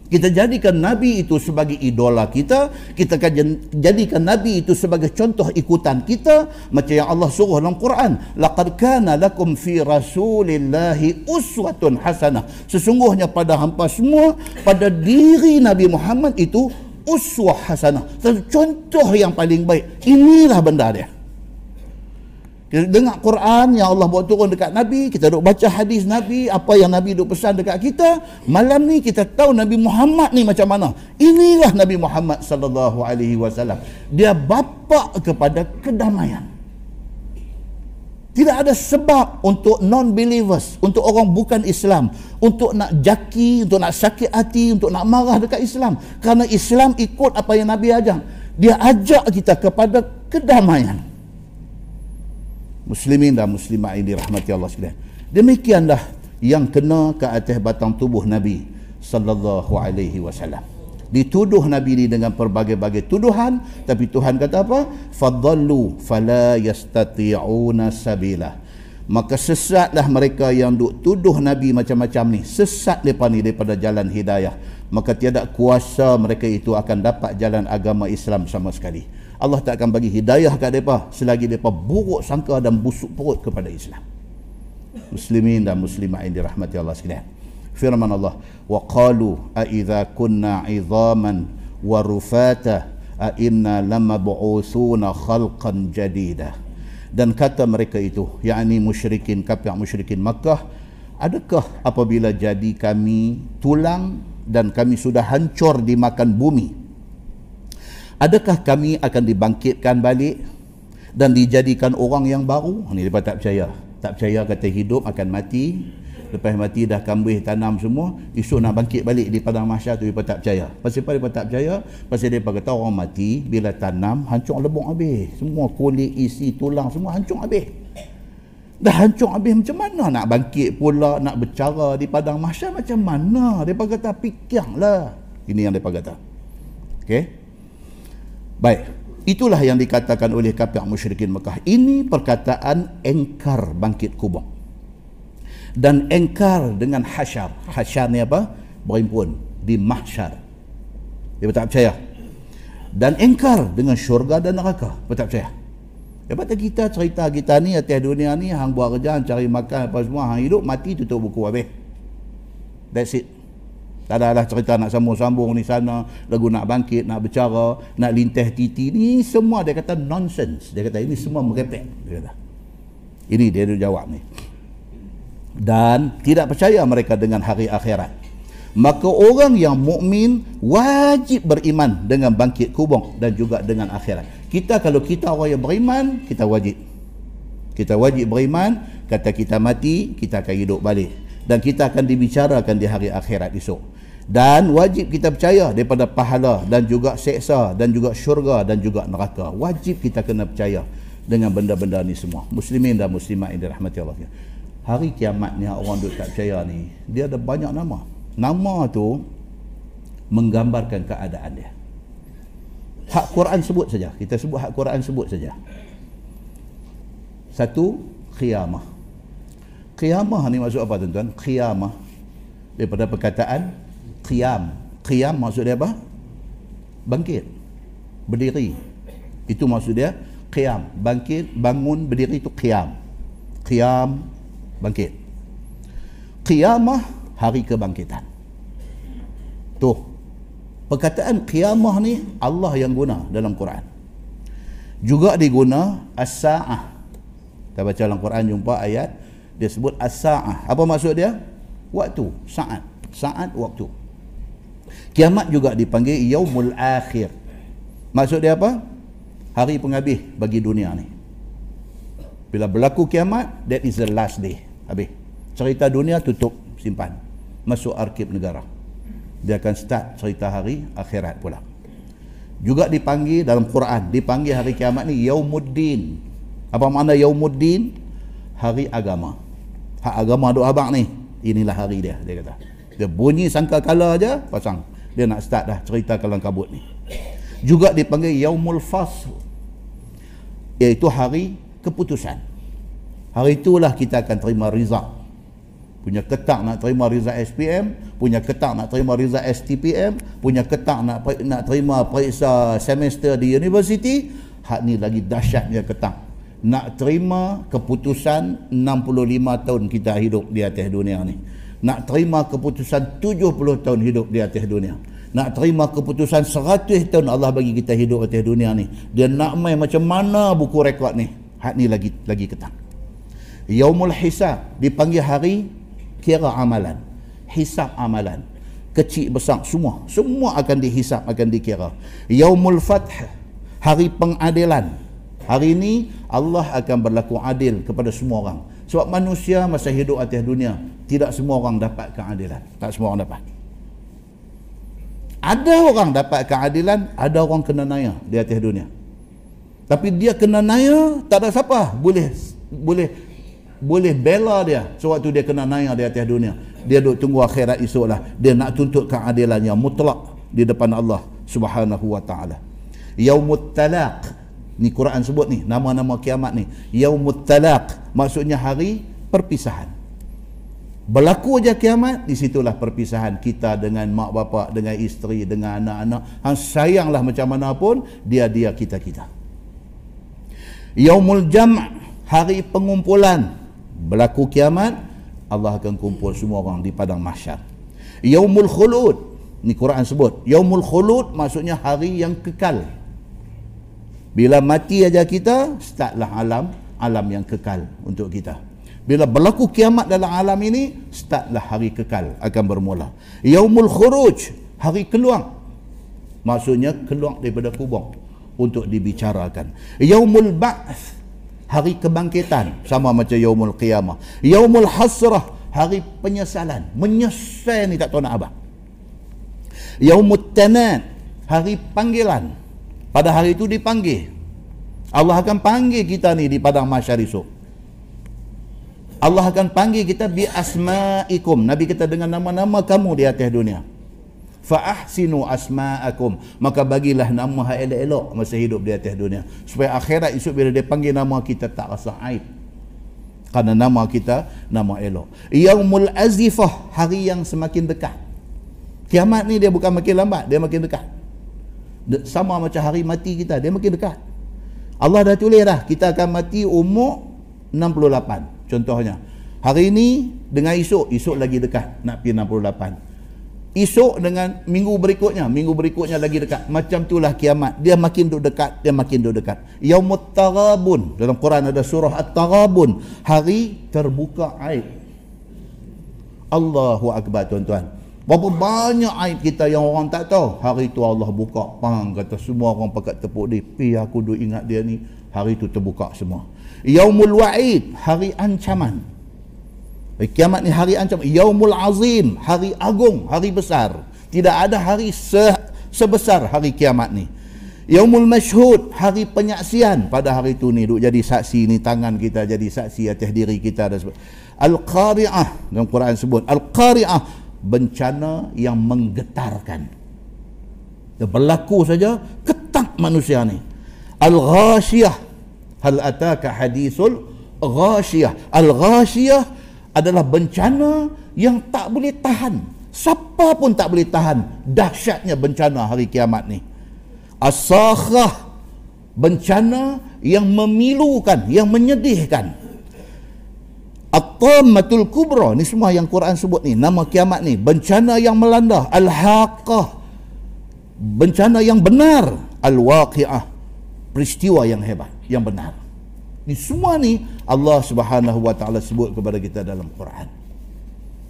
kita jadikan Nabi itu sebagai idola kita. Kita akan jadikan Nabi itu sebagai contoh ikutan kita. Macam yang Allah suruh dalam Quran. Laqad kana lakum fi rasulillahi uswatun hasanah. Sesungguhnya pada hampa semua, pada diri Nabi Muhammad itu uswah hasanah. Contoh yang paling baik. Inilah benda dia. Kita dengar Quran yang Allah buat turun dekat Nabi, kita duk baca hadis Nabi, apa yang Nabi duk pesan dekat kita, malam ni kita tahu Nabi Muhammad ni macam mana. Inilah Nabi Muhammad sallallahu alaihi wasallam. Dia bapa kepada kedamaian. Tidak ada sebab untuk non-believers, untuk orang bukan Islam, untuk nak jaki, untuk nak sakit hati, untuk nak marah dekat Islam. Kerana Islam ikut apa yang Nabi ajar. Dia ajak kita kepada kedamaian muslimin dan muslimat ini rahmati Allah sekalian. Demikianlah yang kena ke atas batang tubuh Nabi sallallahu alaihi wasallam. Dituduh Nabi ini dengan berbagai-bagai tuduhan tapi Tuhan kata apa? Fadallu fala yastati'una sabila. Maka sesatlah mereka yang duk tuduh Nabi macam-macam ni. Sesat mereka ni daripada jalan hidayah. Maka tiada kuasa mereka itu akan dapat jalan agama Islam sama sekali. Allah tak akan bagi hidayah kat mereka selagi mereka buruk sangka dan busuk perut kepada Islam. Muslimin dan muslimat yang dirahmati Allah sekalian. Firman Allah, "Wa qalu a idza kunna 'idhaman wa rufata a inna lamab'utsuna khalqan jadida." Dan kata mereka itu, yakni musyrikin kafir musyrikin Makkah, adakah apabila jadi kami tulang dan kami sudah hancur dimakan bumi adakah kami akan dibangkitkan balik dan dijadikan orang yang baru? Ni mereka tak percaya. Tak percaya kata hidup akan mati. Lepas mati dah kambih tanam semua esok nak bangkit balik di padang mahsyar tu mereka tak percaya. Pasal apa mereka tak percaya? Pasal mereka kata orang mati bila tanam hancur lebok habis. Semua kulit isi tulang semua hancur habis. Dah hancur habis macam mana nak bangkit pula nak bercara di padang mahsyar macam mana? Mereka kata fikirlah. Ini yang mereka kata. Okay. Baik, itulah yang dikatakan oleh kafir musyrikin Mekah. Ini perkataan engkar bangkit kubur. Dan engkar dengan hasyar. Hasyar ni apa? Berhimpun di mahsyar. Dia tak percaya. Dan engkar dengan syurga dan neraka. Dia tak percaya. Lepas kita cerita kita ni atas dunia ni hang buat kerja, cari makan apa semua, hang hidup mati tutup buku habis. That's it. Tak ada lah cerita nak sambung-sambung ni sana, lagu nak bangkit, nak bercara, nak lintah titi. Ni semua dia kata nonsense. Dia kata ini semua merepek. Dia kata. Ini dia dia jawab ni. Dan tidak percaya mereka dengan hari akhirat. Maka orang yang mukmin wajib beriman dengan bangkit kubur dan juga dengan akhirat. Kita kalau kita orang yang beriman, kita wajib. Kita wajib beriman, kata kita mati, kita akan hidup balik. Dan kita akan dibicarakan di hari akhirat esok dan wajib kita percaya daripada pahala dan juga seksa dan juga syurga dan juga neraka. Wajib kita kena percaya dengan benda-benda ni semua. Muslimin dan muslimat yang dirahmati Allah. Hari kiamat ni orang duk tak percaya ni dia ada banyak nama. Nama tu menggambarkan keadaan dia. Hak Quran sebut saja. Kita sebut hak Quran sebut saja. Satu qiyamah. Qiyamah ni maksud apa tuan-tuan? Qiyamah daripada perkataan qiyam. Qiyam maksud dia apa? Bangkit. Berdiri. Itu maksud dia qiyam. Bangkit bangun berdiri itu qiyam. Qiyam bangkit. Qiyamah hari kebangkitan. Tuh. Perkataan qiyamah ni Allah yang guna dalam Quran. Juga diguna as-sa'ah. Kita baca dalam Quran jumpa ayat dia sebut as-sa'ah. Apa maksud dia? Waktu. Saat. Saat waktu kiamat juga dipanggil yaumul akhir. Maksud dia apa? Hari penghabis bagi dunia ni. Bila berlaku kiamat that is the last day. Habis. Cerita dunia tutup simpan. Masuk arkib negara. Dia akan start cerita hari akhirat pula. Juga dipanggil dalam Quran dipanggil hari kiamat ni yaumuddin. Apa makna yaumuddin? Hari agama. Hak agama duk abang ni. Inilah hari dia dia kata. Dia bunyi sangka kala aja pasang dia nak start dah cerita kalang kabut ni juga dipanggil yaumul fasl iaitu hari keputusan hari itulah kita akan terima result punya ketak nak terima result SPM, punya ketak nak terima result STPM, punya ketak nak nak terima periksa semester di universiti, hak ni lagi dahsyatnya ketak. Nak terima keputusan 65 tahun kita hidup di atas dunia ni. Nak terima keputusan 70 tahun hidup di atas dunia. Nak terima keputusan 100 tahun Allah bagi kita hidup atas dunia ni. Dia nak main macam mana buku rekod ni. Hak ni lagi lagi ketak. Yaumul Hisab dipanggil hari kira amalan hisap amalan kecil besar semua semua akan dihisap akan dikira yaumul fath hari pengadilan hari ini Allah akan berlaku adil kepada semua orang sebab manusia masa hidup atas dunia tidak semua orang dapat keadilan. Tak semua orang dapat. Ada orang dapat keadilan ada orang kena naya di atas dunia. Tapi dia kena naya tak ada siapa boleh boleh boleh bela dia. Sewaktu dia kena naik di atas dunia dia duk tunggu akhirat esok lah dia nak tuntut keadilan yang mutlak di depan Allah subhanahu wa ta'ala. Yaumut talaq ni Quran sebut ni nama-nama kiamat ni. Yaumut talaq maksudnya hari perpisahan berlaku aja kiamat di situlah perpisahan kita dengan mak bapak dengan isteri dengan anak-anak. Hang sayanglah macam mana pun dia dia kita kita. Yaumul jam' hari pengumpulan. Berlaku kiamat Allah akan kumpul semua orang di padang mahsyar. Yaumul khulud ni Quran sebut. Yaumul khulud maksudnya hari yang kekal. Bila mati aja kita startlah alam alam yang kekal untuk kita bila berlaku kiamat dalam alam ini startlah hari kekal akan bermula. Yaumul khuruj hari keluar maksudnya keluar daripada kubur untuk dibicarakan. Yaumul ba'th hari kebangkitan sama macam yaumul qiyamah. Yaumul hasrah hari penyesalan menyesal ni tak tahu nak apa yaumut tanad hari panggilan. Pada hari itu dipanggil. Allah akan panggil kita ni di padang mahsyar esok Allah akan panggil kita bi asma'ikum. Nabi kita dengan nama-nama kamu di atas dunia. Fa'ahsinu asma'akum. Maka bagilah nama hak elok-elok masa hidup di atas dunia. Supaya akhirat esok bila dia panggil nama kita tak rasa aib. Kerana nama kita nama elok. Yaumul azifah hari yang semakin dekat. Kiamat ni dia bukan makin lambat dia makin dekat. Sama macam hari mati kita dia makin dekat. Allah dah tulis dah kita akan mati umur 68 contohnya hari ini dengan esok esok lagi dekat nak pergi 68 esok dengan minggu berikutnya minggu berikutnya lagi dekat. Macam itulah kiamat. Dia makin duduk dekat dia makin duduk dekat. Yaumut tarabun. Dalam Quran ada surah at-tarabun. Hari terbuka aib. Allahu akbar tuan-tuan. Berapa banyak aib kita yang orang tak tahu. Hari itu Allah buka pang kata semua orang pakat tepuk dia pi aku duk ingat dia ni hari itu terbuka semua yaumul wa'id hari ancaman Kiamat ni hari ancam. Yaumul azim. Hari agung. Hari besar. Tidak ada hari se sebesar hari kiamat ni. Yaumul masyhud. Hari penyaksian. Pada hari tu ni. Duk jadi saksi ni. Tangan kita jadi saksi atas diri kita. Al-Qari'ah. Dalam Quran sebut. Al-Qari'ah. Bencana yang menggetarkan. dia berlaku saja ketak manusia ni al-ghashiyah. Hal ataka hadithul ghashiyah? Al-ghashiyah adalah bencana yang tak boleh tahan. Siapa pun tak boleh tahan dahsyatnya bencana hari kiamat ni. As-sakhrah bencana yang memilukan yang menyedihkan. At-Tammatul Kubra ni semua yang Quran sebut ni nama kiamat ni bencana yang melanda. Al-Haqqah bencana yang benar. Al-Waqi'ah peristiwa yang hebat yang benar. Ini semua ni Allah Subhanahu wa taala sebut kepada kita dalam Quran.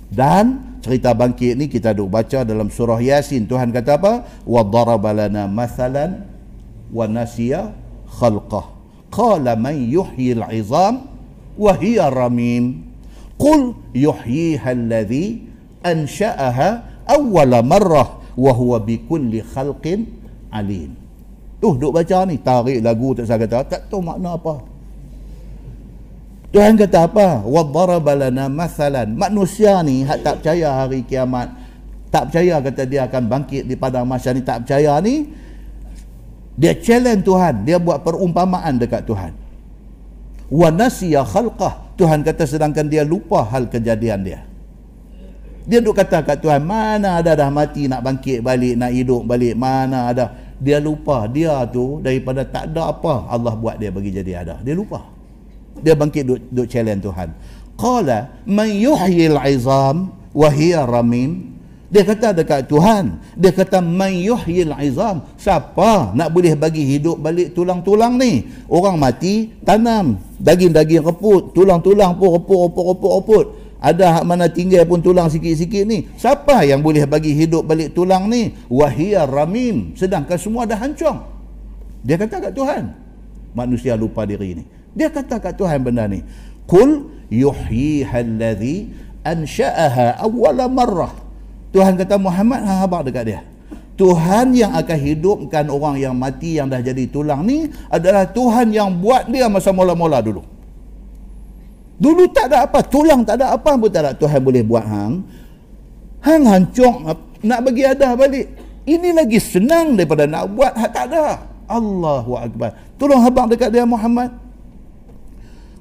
Dan cerita bangkit ni kita duk baca dalam surah Yasin. Tuhan kata apa? Wa darabalana masalan wa nasiya khalqah. Qala man yuhyil izam wa hiya ramim. Qul yuhyiha alladhi ansha'aha awwala marrah wa huwa bikulli khalqin alim. Tuh duk baca ni tarik lagu tak saya kata tak tahu makna apa. Tuhan kata apa? Wadaraba lana mathalan. Manusia ni hak tak percaya hari kiamat, tak percaya kata dia akan bangkit di padang mahsyar ni. Tak percaya ni dia challenge Tuhan, dia buat perumpamaan dekat Tuhan. Wa nasiya khalqah. Tuhan kata sedangkan dia lupa hal kejadian dia. Dia duk kata kat Tuhan mana ada dah mati nak bangkit balik nak hidup balik? Mana ada dia lupa. Dia tu daripada tak ada apa Allah buat dia bagi jadi ada. Dia lupa. Dia bangkit duk, duk challenge Tuhan. Qala man yuhyil izam wa hiya ramim dia kata dekat Tuhan, dia kata man yuhyil izam. Siapa nak boleh bagi hidup balik tulang-tulang ni? Orang mati tanam, daging-daging reput, tulang-tulang pun reput reput reput reput. Ada hak mana tinggal pun tulang sikit-sikit ni. Siapa yang boleh bagi hidup balik tulang ni? Wahia ramim. Sedangkan semua dah hancur. Dia kata kat Tuhan. Manusia lupa diri ni. Dia kata kat Tuhan benda ni. Qul yuhyiha alladhi ansha'aha awwala marrah. Tuhan kata Muhammad hang habaq dekat dia. Tuhan yang akan hidupkan orang yang mati yang dah jadi tulang ni adalah Tuhan yang buat dia masa mula-mula dulu. Dulu tak ada apa, tulang tak ada apa pun tak ada Tuhan boleh buat hang. Hang hancur nak bagi ada balik. Ini lagi senang daripada nak buat hak tak ada. Allahu akbar. Tolong habaq dekat dia Muhammad.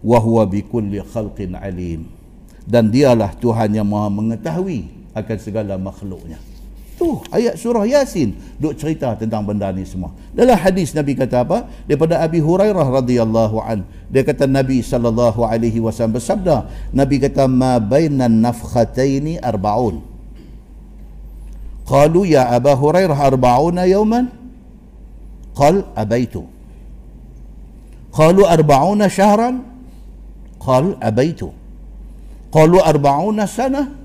Wa huwa bikulli khalqin alim. Dan dialah Tuhan yang Maha mengetahui akan segala makhluknya Tu ayat surah Yasin duk cerita tentang benda ni semua. Dalam hadis Nabi kata apa? Daripada Abi Hurairah radhiyallahu an. Dia kata Nabi sallallahu alaihi wasallam bersabda, Nabi kata ma bainan nafkhataini arba'un. Qalu ya Aba Hurairah arba'una yawman? Qal abaitu. Qalu arba'una shahran? Qal abaitu. Qalu arba'una sanah?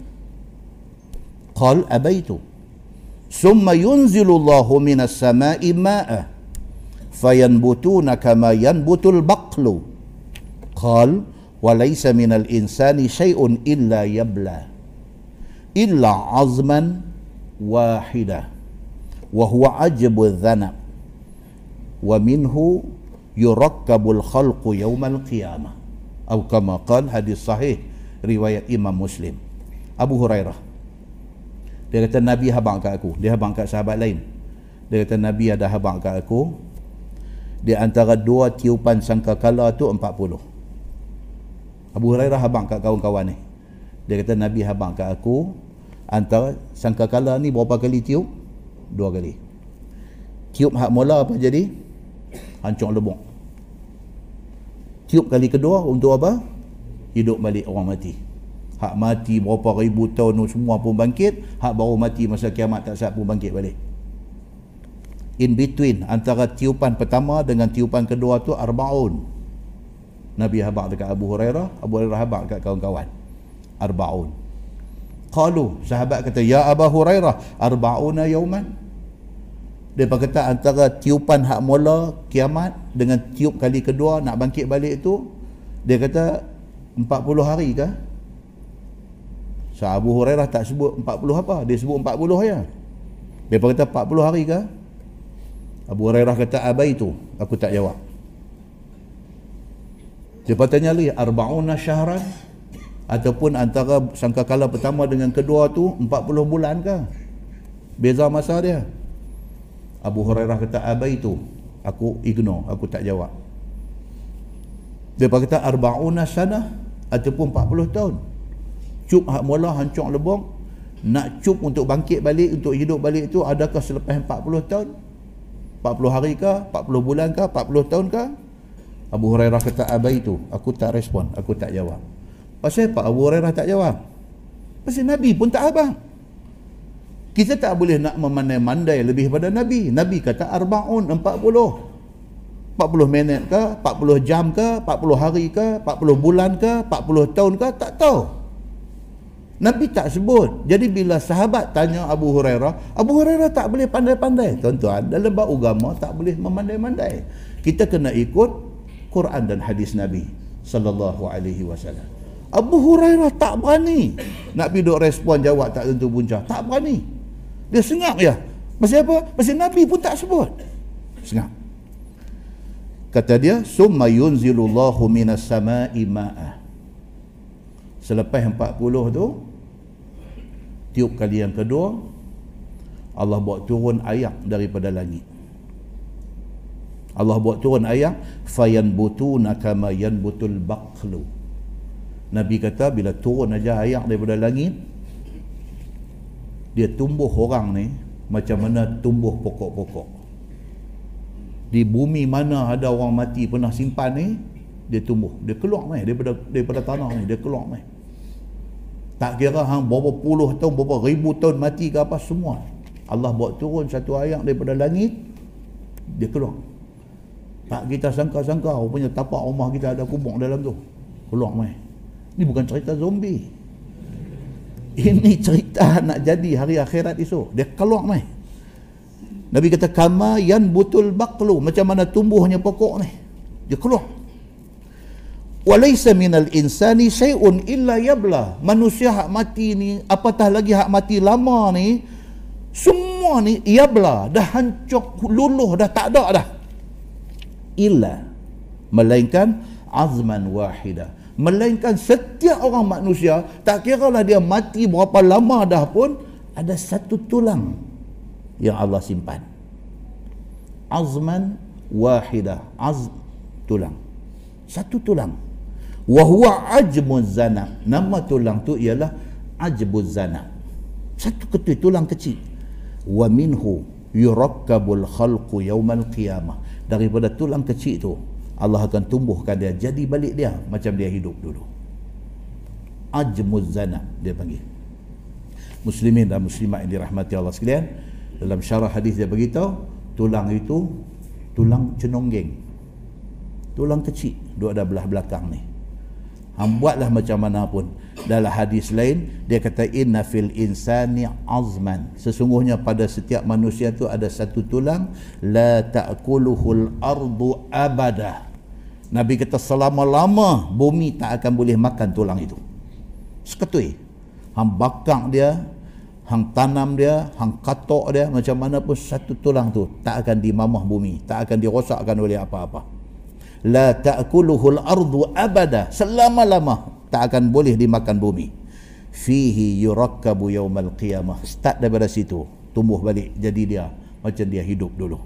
قال أبيت ثم ينزل الله من السماء ماء فينبتون كما ينبت البقل. قال وليس من الإنسان شيء إلا يبلى إلا عظما واحدة وهو عجب الذنب ومنه يركب الخلق يوم القيامة. أو كما قال حديث صحيح رواية إمام مسلم. أبو هريرة Dia kata Nabi habang kat aku. Dia habang kat sahabat lain. Dia kata Nabi ada habang kat aku. Di antara dua tiupan sangkakala tu 40. Abu Hurairah habang kat kawan-kawan ni. Dia kata Nabi habang kat aku. Antara sangkakala ni berapa kali tiup? Dua kali. Tiup hak mula apa jadi? Hancur lebok. Tiup kali kedua untuk apa? Hidup balik orang mati hak mati berapa ribu tahun semua pun bangkit hak baru mati masa kiamat tak siap pun bangkit balik. In between antara tiupan pertama dengan tiupan kedua tu arbaun. Nabi habak dekat Abu Hurairah Abu Hurairah habak dekat kawan-kawan. Arbaun. Qalu sahabat kata ya Abu Hurairah arbauna yauman? Dia kata antara tiupan hak mula kiamat dengan tiup kali kedua nak bangkit balik tu dia kata 40 hari kah So Abu Hurairah tak sebut 40 apa? Dia sebut 40 aja. Dia kata 40 hari ke? Abu Hurairah kata abai itu. Aku tak jawab. Dia tanya lagi, arba'una syahran? Ataupun antara sangkakala pertama dengan kedua tu 40 bulan ke? Beza masa dia. Abu Hurairah kata abai itu aku ignore aku tak jawab dia kata arba'una sana ataupun 40 tahun cup hak mula hancur lebong nak cup untuk bangkit balik untuk hidup balik itu adakah selepas 40 tahun? 40 hari ke 40 bulan ke 40 tahun ke Abu Hurairah kata abai itu aku tak respon aku tak jawab. Pasal apa Abu Hurairah tak jawab? Pasal Nabi pun tak abang. Kita tak boleh nak memandai-mandai lebih pada Nabi. Nabi kata arba'un 40. 40 minit ke, 40 jam ke, 40 hari ke, 40 bulan ke, 40 tahun ke, tak tahu. Nabi tak sebut. Jadi bila sahabat tanya Abu Hurairah, Abu Hurairah tak boleh pandai-pandai. Tuan-tuan, dalam bab agama tak boleh memandai-mandai. Kita kena ikut Quran dan hadis Nabi sallallahu alaihi wasallam. Abu Hurairah tak berani nak duk respon jawab tak tentu punca. Tak berani. Dia sengak ya. Pasal apa? Pasal Nabi pun tak sebut. Sengak. Kata dia, "Summa yunzilullahu minas sama'i ma'a." Selepas 40 tu, tiup kali yang kedua, Allah buat turun ayat daripada langit. Allah buat turun ayat, "Fayanbutuna kama yanbutul baqlu." Nabi kata bila turun aja ayat daripada langit, dia tumbuh orang ni macam mana tumbuh pokok-pokok di bumi mana ada orang mati pernah simpan ni dia tumbuh dia keluar mai daripada daripada tanah ni dia keluar mai tak kira hang berapa puluh tahun berapa ribu tahun mati ke apa semua. Allah buat turun satu ayat daripada langit dia keluar. Tak kita sangka-sangka rupanya tapak rumah kita ada kubur dalam tu. Keluar mai. Ni bukan cerita zombie. Ini cerita nak jadi hari akhirat esok. Dia keluar mai. Nabi kata kama yan butul baqlu macam mana tumbuhnya pokok ni dia keluar walaysa minal insani syai'un illa yabla. Manusia hak mati ni apatah lagi hak mati lama ni semua ni yabla. Dah hancur luluh dah tak ada dah. Illa. Melainkan azman wahidah melainkan setiap orang manusia tak kira lah dia mati berapa lama dah pun ada satu tulang yang Allah simpan. Azman wahidah azm tulang. Satu tulang wa huwa ajmuz zana. Nama tulang tu ialah ajbuz zana. Satu ketui tulang kecil. Wa minhu yurakkabul khalqu yaumal qiyamah. Daripada tulang kecil tu Allah akan tumbuhkan dia jadi balik dia macam dia hidup dulu. Ajmuz zana dia panggil. Muslimin dan muslimat yang dirahmati Allah sekalian dalam syarah hadis dia beritahu tulang itu tulang cenonggeng. Tulang kecil duduk ada belah belakang ni Hang buatlah macam mana pun. Dalam hadis lain, dia kata inna fil insani azman. Sesungguhnya pada setiap manusia tu ada satu tulang la ta'kuluhul ardu abada. Nabi kata selama-lama bumi tak akan boleh makan tulang itu. Seketui. Hang bakar dia, hang tanam dia, hang katok dia, macam mana pun satu tulang tu tak akan dimamah bumi, tak akan dirosakkan oleh apa-apa. La ta'kuluhul ardu abada. Selama-lama tak akan boleh dimakan bumi. Fihi yurakkabu yawmal qiyamah. Start daripada situ. Tumbuh balik. Jadi dia macam dia hidup dulu.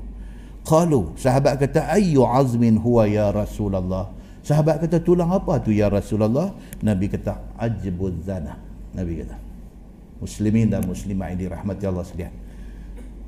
Qalu, sahabat kata ayyu azmin huwa ya Rasulullah. Sahabat kata tulang apa tu ya Rasulullah? Nabi kata ajbuz zana. Nabi kata. Muslimin dan muslimah ini rahmati Allah sekalian.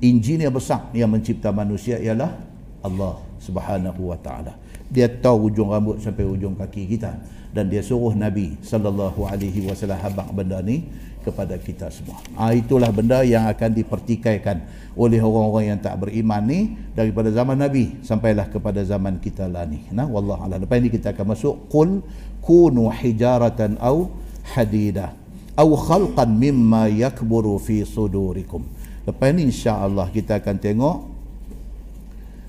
Engineer besar yang mencipta manusia ialah Allah Subhanahu wa taala. Dia tahu ujung rambut sampai ujung kaki kita dan dia suruh Nabi sallallahu alaihi wasallam habaq benda ni kepada kita semua. Ah itulah benda yang akan dipertikaikan oleh orang-orang yang tak beriman ni daripada zaman Nabi sampailah kepada zaman kita lah ni. Nah, wallah a'lam. Lepas ini kita akan masuk qul kunu hijaratan au hadida au khalqan mimma yakburu fi sudurikum. Lepas ini insya-Allah kita akan tengok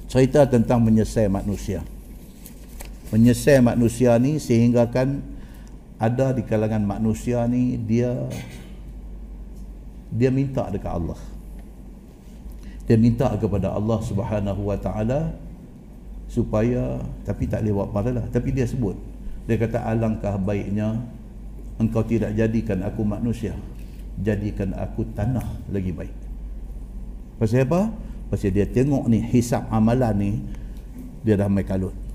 cerita tentang menyesai manusia. Menyesai manusia ni sehingga kan ada di kalangan manusia ni dia dia minta dekat Allah. Dia minta kepada Allah Subhanahu wa taala supaya tapi tak lewat padalah tapi dia sebut dia kata alangkah baiknya engkau tidak jadikan aku manusia jadikan aku tanah lagi baik. Pasal apa? Pasal dia tengok ni hisap amalan ni dia dah mai kalut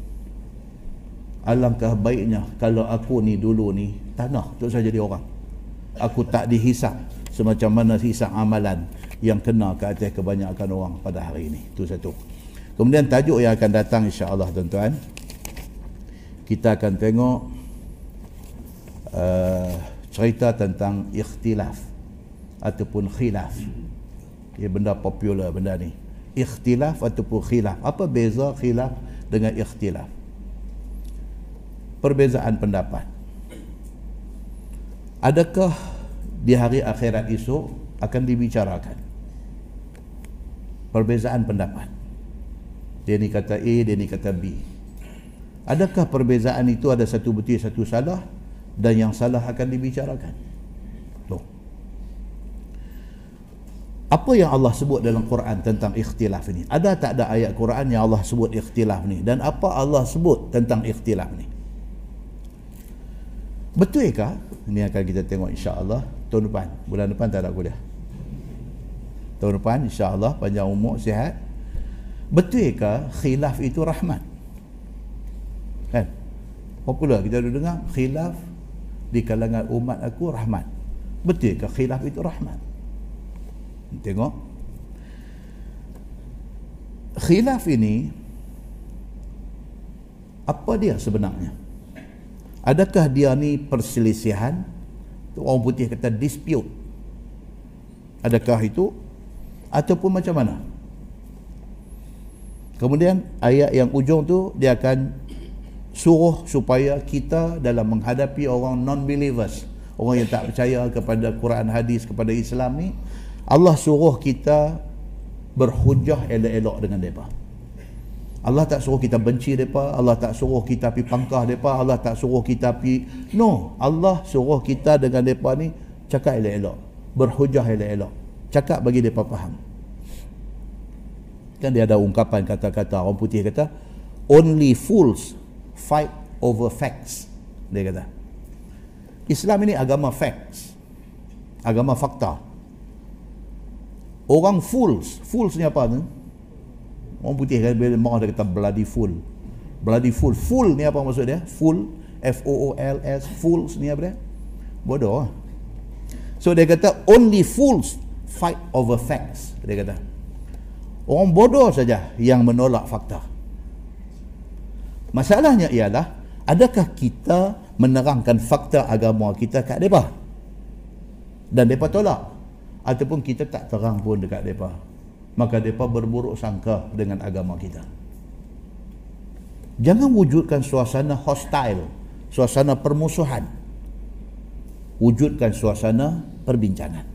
alangkah baiknya kalau aku ni dulu ni tanah untuk saya jadi orang. Aku tak dihisap semacam mana hisap amalan yang kena ke atas kebanyakan orang pada hari ini. Itu satu. Kemudian tajuk yang akan datang insya-Allah tuan-tuan. Kita akan tengok uh, cerita tentang ikhtilaf ataupun khilaf. Ia benda popular benda ni. Ikhtilaf ataupun khilaf. Apa beza khilaf dengan ikhtilaf perbezaan pendapat. Adakah di hari akhirat esok akan dibicarakan? Perbezaan pendapat. Dia ni kata A dia ni kata B. Adakah perbezaan itu ada satu betul satu salah dan yang salah akan dibicarakan? Tuh. apa yang Allah sebut dalam Quran tentang ikhtilaf ini ada tak ada ayat Quran yang Allah sebut ikhtilaf ni? Dan apa Allah sebut tentang ikhtilaf ni betul ke? Ini akan kita tengok insya-Allah tahun depan. Bulan depan tak ada kuliah. Tahun depan insya-Allah panjang umur sihat. Betul ke khilaf itu rahmat? Kan? Popular kita ada dengar khilaf di kalangan umat aku rahmat. Betul ke khilaf itu rahmat? Tengok. Khilaf ini apa dia sebenarnya adakah dia ni perselisihan? Orang putih kata dispute. Adakah itu? Ataupun macam mana? Kemudian ayat yang ujung tu dia akan suruh supaya kita dalam menghadapi orang non-believers orang yang tak percaya kepada Quran hadis kepada Islam ni Allah suruh kita berhujah elok-elok dengan mereka Allah tak suruh kita benci mereka Allah tak suruh kita pi pangkah mereka Allah tak suruh kita pi no. Allah suruh kita dengan mereka ni cakap elok-elok berhujah elok-elok cakap bagi mereka faham. Kan dia ada ungkapan kata-kata orang putih kata only fools fight over facts dia kata. Islam ini agama facts agama fakta. Orang fools fools ni apa tu orang putih kan bila marah dia kata bloody fool. Bloody fool. Fool ni apa maksud dia? Fool. F-O-O-L-S fools ni apa dia? Bodoh. So dia kata only fools fight over facts dia kata. Orang bodoh saja yang menolak fakta. Masalahnya ialah adakah kita menerangkan fakta agama kita kat depa? Dan depa tolak. Ataupun kita tak terang pun dekat depa. Maka depa berburuk sangka dengan agama kita. Jangan wujudkan suasana hostile, suasana permusuhan. Wujudkan suasana perbincangan.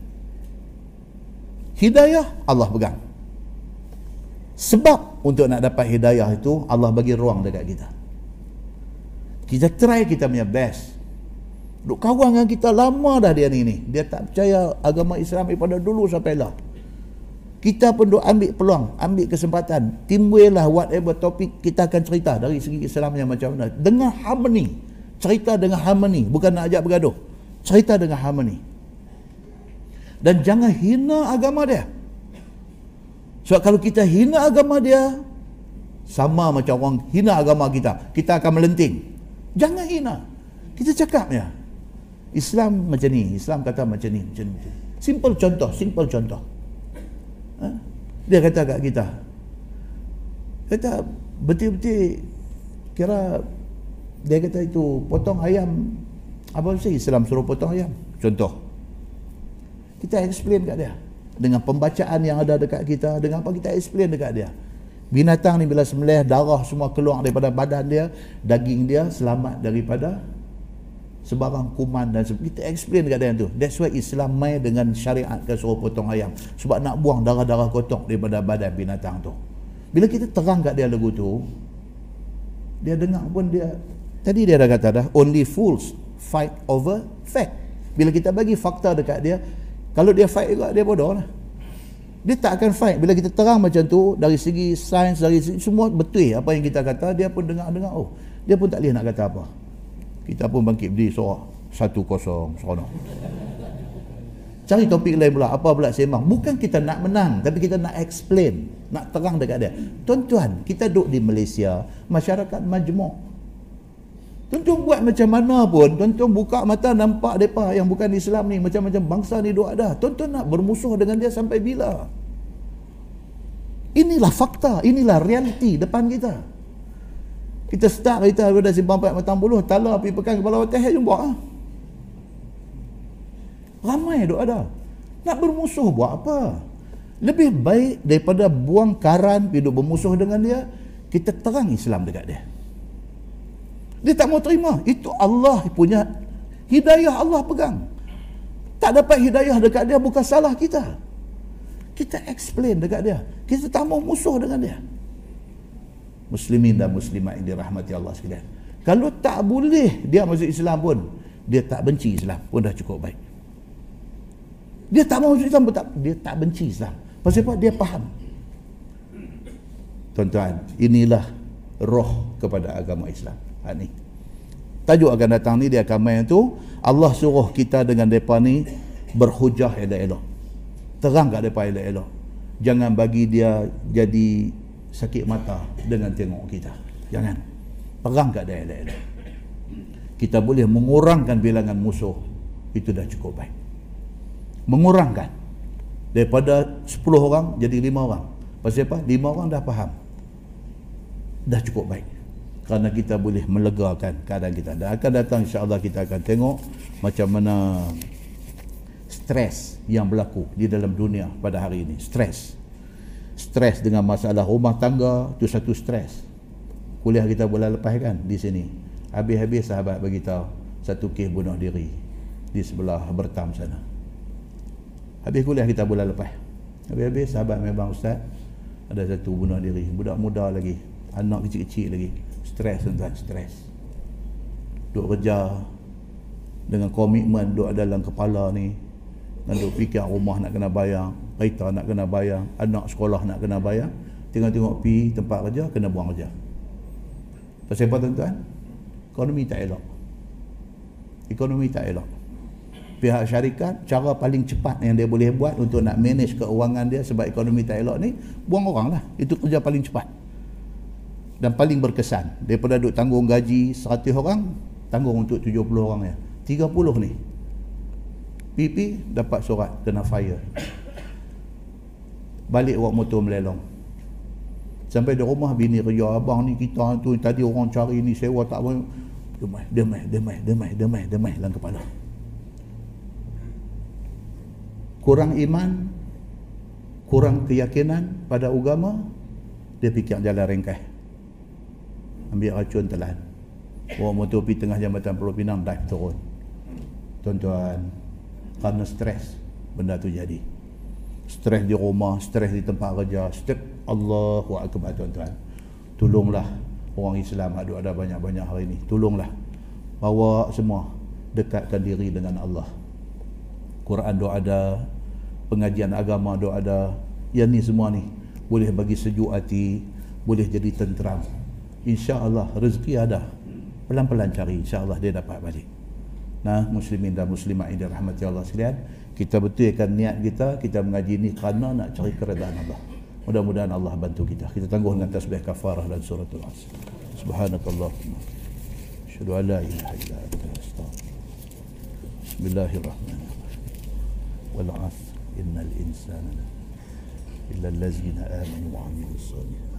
Hidayah Allah pegang. Sebab untuk nak dapat hidayah itu Allah bagi ruang dekat kita. Kita try kita punya best. Duk kawan dengan kita lama dah dia ni ni. Dia tak percaya agama Islam daripada dulu sampai lah. Kita pun duk ambil peluang, ambil kesempatan. Timbullah whatever topik kita akan cerita dari segi Islam yang macam mana. Dengan harmony. Cerita dengan harmony. Bukan nak ajak bergaduh. Cerita dengan harmony. Dan jangan hina agama dia. Sebab kalau kita hina agama dia, sama macam orang hina agama kita. Kita akan melenting. Jangan hina. Kita cakap ya. Islam macam ni. Islam kata macam ni. Macam ni. Simple contoh. Simple contoh. Ha? Dia kata kat kita. Kata betul-betul kira dia kata itu potong ayam. Apa sih Islam suruh potong ayam? Contoh. Kita explain kat dia. Dengan pembacaan yang ada dekat kita dengan apa kita explain dekat dia. Binatang ni bila sembelih darah semua keluar daripada badan dia daging dia selamat daripada sebarang kuman dan sebagainya kita explain dekat dia tu that's why Islam mai dengan syariat ke suruh potong ayam sebab nak buang darah-darah kotor daripada badan binatang tu bila kita terang kat dia lagu tu dia dengar pun dia tadi dia dah kata dah only fools fight over fact bila kita bagi fakta dekat dia kalau dia fight juga, dia bodoh lah. Dia tak akan fight. Bila kita terang macam tu, dari segi sains, dari segi semua betul apa yang kita kata, dia pun dengar-dengar, oh, dia pun tak boleh nak kata apa. Kita pun bangkit berdiri, sorak. Satu kosong, seronok. cari topik lain pula apa pula sembang. Bukan kita nak menang tapi kita nak explain nak terang dekat dia. Tuan-tuan kita duduk di Malaysia masyarakat majmuk. Tuan-tuan buat macam mana pun tuan-tuan buka mata nampak mereka yang bukan Islam ni macam-macam bangsa ni duduk ada. Tuan-tuan nak bermusuh dengan dia sampai bila? Inilah fakta inilah realiti depan kita kita start kita dah simpang 4 matang buluh tala api pekan kepala hotel jumpa ah. Ramai duk ada. Nak bermusuh buat apa? Lebih baik daripada buang karan pergi bermusuh dengan dia, kita terang Islam dekat dia. Dia tak mau terima. Itu Allah punya hidayah Allah pegang. Tak dapat hidayah dekat dia bukan salah kita. Kita explain dekat dia. Kita tak mau musuh dengan dia. Muslimin dan muslimat yang dirahmati Allah sekalian. Kalau tak boleh dia masuk Islam pun, dia tak benci Islam pun dah cukup baik. Dia tak mahu Islam pun tak, dia tak benci Islam. Pasal apa? Dia faham. Tuan-tuan, inilah roh kepada agama Islam. Ha, ni. Tajuk akan datang ni dia akan main tu Allah suruh kita dengan depa ni berhujah elok-elok. Terang kat depa elok-elok. Jangan bagi dia jadi sakit mata dengan tengok kita. Jangan. Perang kat elok-elok. Kita boleh mengurangkan bilangan musuh. Itu dah cukup baik mengurangkan daripada 10 orang jadi 5 orang pasal apa? 5 orang dah faham dah cukup baik kerana kita boleh melegakan keadaan kita dan akan datang insyaAllah kita akan tengok macam mana stres yang berlaku di dalam dunia pada hari ini stres stres dengan masalah rumah tangga itu satu stres kuliah kita bulan lepas kan di sini habis-habis sahabat beritahu satu kes bunuh diri di sebelah bertam sana Habis kuliah kita bulan lepas. Habis-habis sahabat memang ustaz ada satu bunuh diri. Budak muda lagi. Anak kecil-kecil lagi. Stres tuan stres. Duk kerja dengan komitmen duk dalam kepala ni. Dan duk fikir rumah nak kena bayar. Kereta nak kena bayar. Anak sekolah nak kena bayar. Tengok-tengok pi tempat kerja kena buang kerja. Pasal apa tuan-tuan? Ekonomi tak elok. Ekonomi tak elok pihak syarikat cara paling cepat yang dia boleh buat untuk nak manage keuangan dia sebab ekonomi tak elok ni buang orang lah itu kerja paling cepat dan paling berkesan daripada duk tanggung gaji 100 orang tanggung untuk 70 orang ya 30 ni PP dapat surat kena fire balik buat motor melelong. Sampai di rumah bini kerja abang ni kita tu tadi orang cari ni sewa tak boleh. Demai demai demai demai demai demai dalam kepala. Kurang iman kurang keyakinan pada agama dia fikir jalan ringkas. Ambil racun telan. Bawa motor pergi tengah jambatan Pulau Pinang dive turun. Tuan-tuan kerana stres benda tu jadi stres di rumah stres di tempat kerja stres. Allahu Akbar tuan-tuan. Tolonglah orang Islam ada ada banyak-banyak hari ini tolonglah. Bawa semua. Dekatkan diri dengan Allah. Quran doa ada. Pengajian agama doa ada. Yang ni semua ni boleh bagi sejuk hati boleh jadi tenteram. insya-Allah rezeki ada. Pelan-pelan cari. insya-Allah dia dapat balik. Nah muslimin dan muslimat yang dirahmati Allah sekalian kita betulkan niat kita kita mengaji ni kerana nak cari keredaan Allah mudah-mudahan Allah bantu kita kita tangguh dengan tasbih kafarah dan suratul asr subhanakallahumma asyhadu an la ilaha illa anta astaghfiruka bismillahirrahmanirrahim wal 'asr إن الإنسان إلا الذين آمنوا وعملوا الصالحات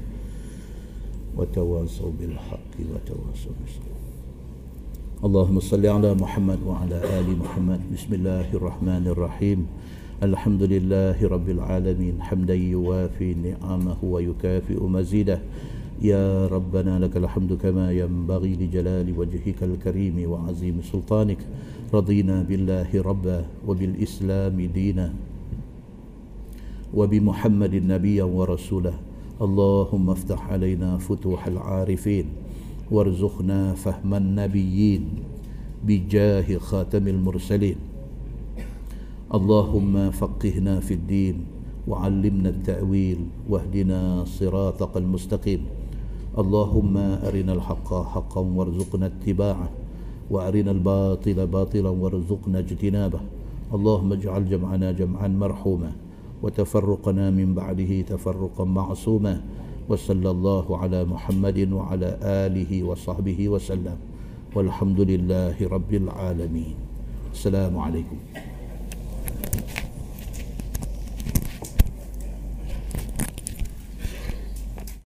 وتواصوا بالحق وتواصوا بالصبر اللهم صل على محمد وعلى آل محمد. بسم الله الرحمن الرحيم. الحمد لله رب العالمين. حمدا يوافي نعمه ويكافئ مزيده. يا ربنا لك الحمد كما ينبغي لجلال وجهك الكريم وعظيم سلطانك. رضينا بالله ربا وبالإسلام دينا وبمحمد نبيا ورسولا اللهم افتح علينا فتوح العارفين. وارزقنا فهم النبيين بجاه خاتم المرسلين. اللهم فقهنا في الدين وعلمنا التأويل واهدنا صراطك المستقيم. اللهم أرنا الحق حقا وارزقنا اتباعه وأرنا الباطل باطلا وارزقنا اجتنابه. اللهم اجعل جمعنا جمعا مرحوما وتفرقنا من بعده تفرقا معصوما. وصلى الله على محمد وعلى آله وصحبه وسلم. والحمد لله رب العالمين. السلام عليكم.